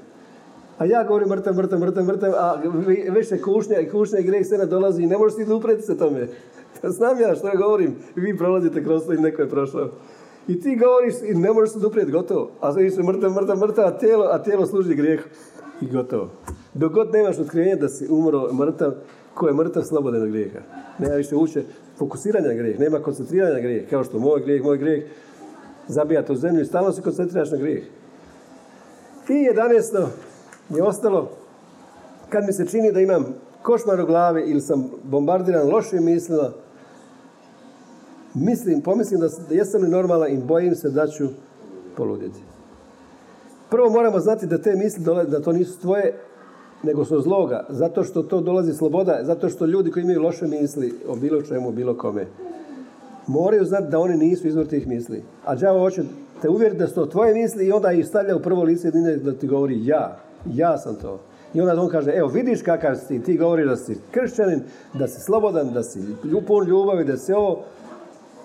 Speaker 1: A ja govorim mrtav, mrtav, mrtav, mrtav, a više kušnja i kušnja i grijeh se ne dolazi i ne možeš ti dupreti se tome. Znam ja što ja govorim. Vi prolazite kroz to i neko je prošao. I ti govoriš i ne možeš se duprijeti, gotovo. A sad više mrtav, mrtav, mrtav, a tijelo, služi grijeh. I gotovo. Dok god nemaš otkrivenja da si umro mrtav, ko je mrtav, slobodan od grijeha. Nema više uče fokusiranja grijeh, nema koncentriranja grijeh. Kao što moj grijeh, moj grijeh, zabijate u zemlju i stalno se koncentriraš na grijeh. I 11 je ostalo kad mi se čini da imam košmar u glavi ili sam bombardiran lošim mislima, mislim, pomislim da, da jesam li normalna i bojim se da ću poludjeti. Prvo moramo znati da te misli dolaze, da to nisu tvoje, nego su zloga. Zato što to dolazi sloboda, zato što ljudi koji imaju loše misli o bilo čemu, bilo kome, moraju znati da oni nisu izvor tih misli. A đavo hoće te uvjeriti da su to tvoje misli i onda ih stavlja u prvo lice da ti govori ja. Ja sam to. I onda on kaže, evo vidiš kakav si, ti govori da si kršćanin, da si slobodan, da si pun ljubavi, da si ovo,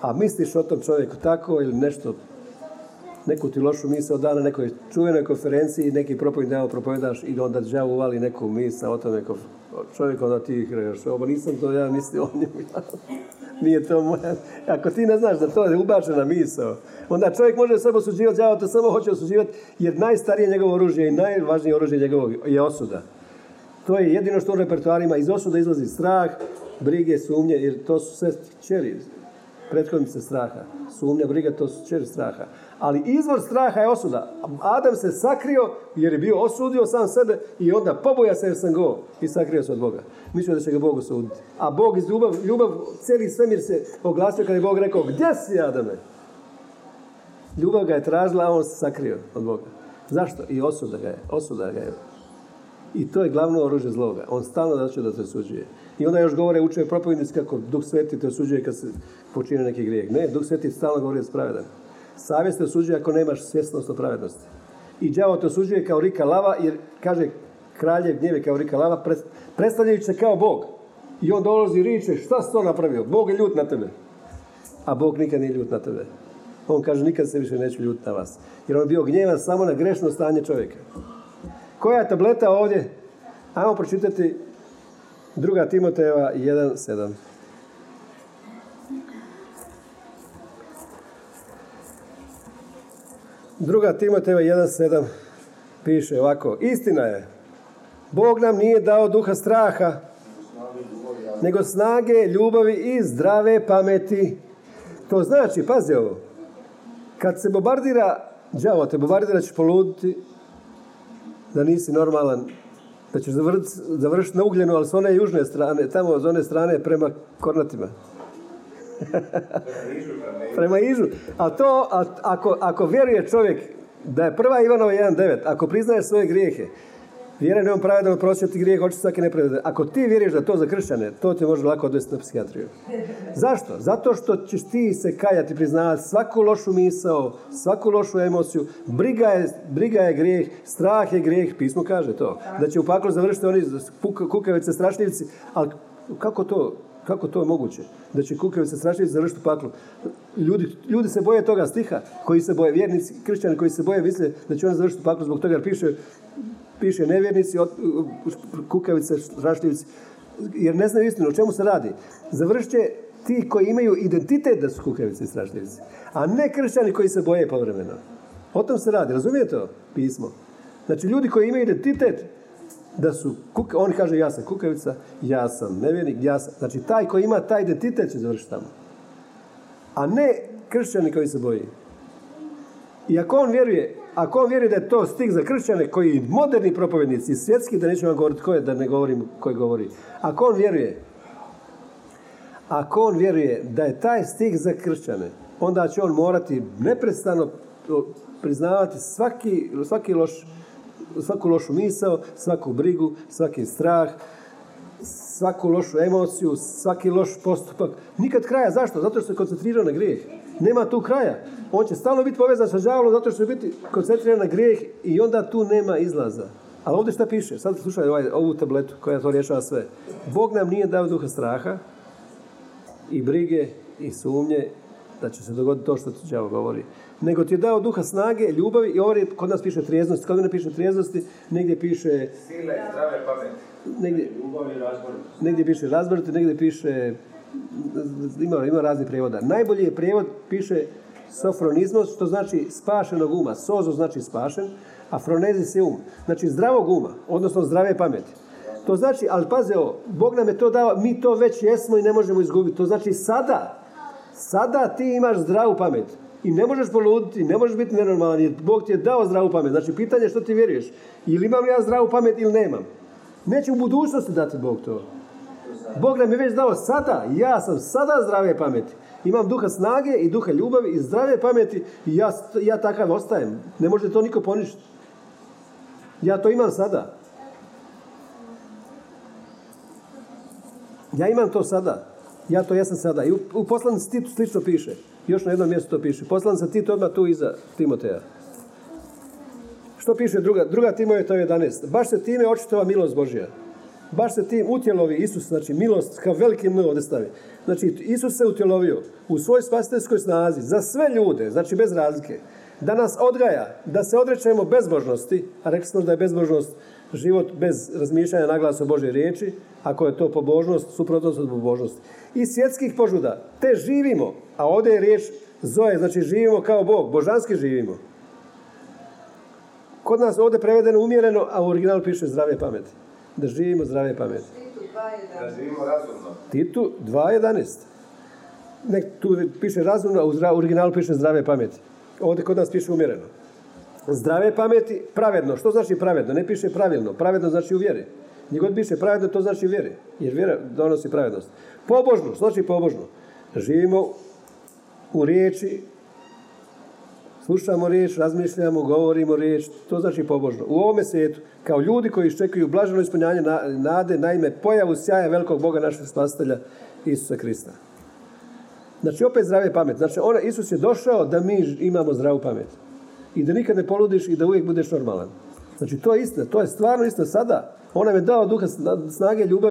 Speaker 1: a misliš o tom čovjeku tako ili nešto, neku ti lošu misao da na nekoj čuvenoj konferenciji, neki propovid evo propovedaš i onda đavo uvali neku misa o tome čovjek onda ti igraš, ovo nisam to ja mislio o njemu. Nije to moja. Ako ti ne znaš da to je ubačena misao, onda čovjek može sebe osuđivati, ja to samo hoće osuđivati, jer najstarije njegovo oružje i najvažnije oružje njegovog je osuda. To je jedino što u repertoarima iz osuda izlazi strah, brige, sumnje, jer to su sve čeri, prethodnice straha. Sumnja, briga, to su čeri straha. Ali izvor straha je osuda. Adam se sakrio jer je bio osudio sam sebe i onda poboja se jer sam go i sakrio se od Boga. Mislio da će ga Bog osuditi. A Bog iz ljubav, ljubav, cijeli svemir se oglasio kada je Bog rekao, gdje si Adame? Ljubav ga je tražila, a on se sakrio od Boga. Zašto? I osuda ga je. Osuda ga je. I to je glavno oružje zloga. On stalno da da te osuđuje. I onda još govore učuje propovednici kako Duh Sveti te osuđuje kad se počine neki grijeh. Ne, Duh Sveti stalno govori da spravedan. Savjest te osuđuje ako nemaš svjesnost o pravednosti. I đavo te osuđuje kao rika lava, jer kaže kraljev gnjeve kao rika lava, predstavljajući se kao Bog. I on dolazi i riče, šta si to napravio? Bog je ljut na tebe. A Bog nikad nije ljut na tebe. On kaže, nikad se više neću ljut na vas. Jer on je bio gnjevan samo na grešno stanje čovjeka. Koja je tableta ovdje? Ajmo pročitati druga Timotejeva 1.7. Druga Timoteva 1.7 piše ovako. Istina je. Bog nam nije dao duha straha, nego snage, ljubavi i zdrave pameti. To znači, pazi ovo, kad se bombardira, đavo te bombardira, ćeš poluditi, da nisi normalan, da ćeš završiti na ugljenu, ali s one južne strane, tamo s one strane prema Kornatima. prema Ižu. A to, ako, ako vjeruje čovjek da je prva Ivanova 1.9, ako priznaje svoje grijehe, Vjerujem da on pravedan oprostio ti grijeh, oči svake nepravde. Ako ti vjeruješ da to za kršćane, to te može lako odvesti na psihijatriju. Zašto? Zato što ćeš ti se kajati, priznavati svaku lošu misao, svaku lošu emociju. Briga je, briga je grijeh, strah je grijeh, pismo kaže to. Da će u paklu završiti oni kukavice, strašljivci, ali kako to, kako to je moguće? Da će kukavice strašljivci završiti u paklu. Ljudi, ljudi se boje toga stiha, koji se boje, vjernici, kršćani koji se boje, misle da će oni završiti u paklu zbog toga jer piše piše nevjernici, kukavice, strašljivci, jer ne znaju istinu o čemu se radi. Završće ti koji imaju identitet da su kukavice i strašljivci, a ne kršćani koji se boje povremeno. O tom se radi, razumijete to pismo? Znači ljudi koji imaju identitet da su, kuka, on kaže ja sam kukavica, ja sam nevjernik, ja sam, znači taj koji ima taj identitet će završiti tamo. A ne kršćani koji se boji. I ako on vjeruje, ako on vjeruje da je to stih za kršćane koji moderni propovjednici, svjetski, da neću vam govoriti ko je, da ne govorim koji govori. Ako on vjeruje, ako on vjeruje da je taj stih za kršćane, onda će on morati neprestano priznavati svaki, svaki loš, svaku lošu misao, svaku brigu, svaki strah, svaku lošu emociju, svaki loš postupak. Nikad kraja. Zašto? Zato što se koncentrirao na grijeh. Nema tu kraja. On će stalno biti povezan sa đavolom zato što će biti koncentriran na grijeh i onda tu nema izlaza. Ali ovdje šta piše? Sad slušaj ovaj, ovu tabletu koja to rješava sve. Bog nam nije dao duha straha i brige i sumnje da će se dogoditi to što ti govori. Nego ti je dao duha snage, ljubavi i ovdje kod nas piše trijeznosti. Kod ne piše trijeznosti, negdje piše...
Speaker 2: Sile, zdrave pameti.
Speaker 1: Negdje, negdje piše razboriti, negdje piše ima, ima razni prijevoda. Najbolji je prijevod, piše sofronizmos, što znači spašenog uma. Sozo znači spašen, a fronezis je um. Znači zdravog uma, odnosno zdrave pameti. To znači, ali paze ovo, Bog nam je to dao, mi to već jesmo i ne možemo izgubiti. To znači sada, sada ti imaš zdravu pamet. I ne možeš poluditi, ne možeš biti nenormalan, jer Bog ti je dao zdravu pamet. Znači, pitanje je što ti vjeruješ. Ili imam ja zdravu pamet ili nemam. Neće u budućnosti dati Bog to. Bog nam je već dao sada, ja sam sada zdrave pameti. Imam duha snage i duha ljubavi i zdrave pameti i ja, ja takav ostajem. Ne može to niko poništiti. Ja to imam sada. Ja imam to sada. Ja to jesam sada. I u, u poslanici Titu slično piše. Još na jednom mjestu to piše. Poslanica Titu odmah tu iza Timoteja. Što piše druga? Druga to je 11. Baš se time očitova milost Božja baš se tim utjelovi Isus, znači milost kao veliki M ovdje stavi. Znači Isus se utjelovio u svoj spasiteljskoj snazi za sve ljude, znači bez razlike, da nas odgaja, da se odrećemo bezbožnosti, a rekli smo da je bezbožnost život bez razmišljanja na glas o Božoj riječi, ako je to pobožnost, suprotnost od pobožnosti. I svjetskih požuda, te živimo, a ovdje je riječ Zoe, znači živimo kao Bog, božanski živimo. Kod nas ovdje prevedeno umjereno, a u originalu piše zdrave pameti da živimo zdrave pameti.
Speaker 2: Da živimo razumno.
Speaker 1: Titu 2.11. Nek tu piše razumno, a u originalu piše zdrave pameti. Ovdje kod nas piše umjereno. Zdrave pameti, pravedno. Što znači pravedno? Ne piše pravilno. Pravedno znači u vjeri. Njegod piše pravedno, to znači u vjeri. Jer vjera donosi pravednost. Pobožno, znači pobožno? Živimo u riječi, slušamo riječ, razmišljamo, govorimo riječ, to znači pobožno. U ovome svijetu, kao ljudi koji iščekuju blaženo ispunjanje nade, naime pojavu sjaja velikog Boga našeg spasitelja Isusa Krista. Znači opet zdrave pamet. Znači ona, Isus je došao da mi imamo zdravu pamet. I da nikad ne poludiš i da uvijek budeš normalan. Znači to je istina, to je stvarno istina sada. On nam je dao duha snage, ljubav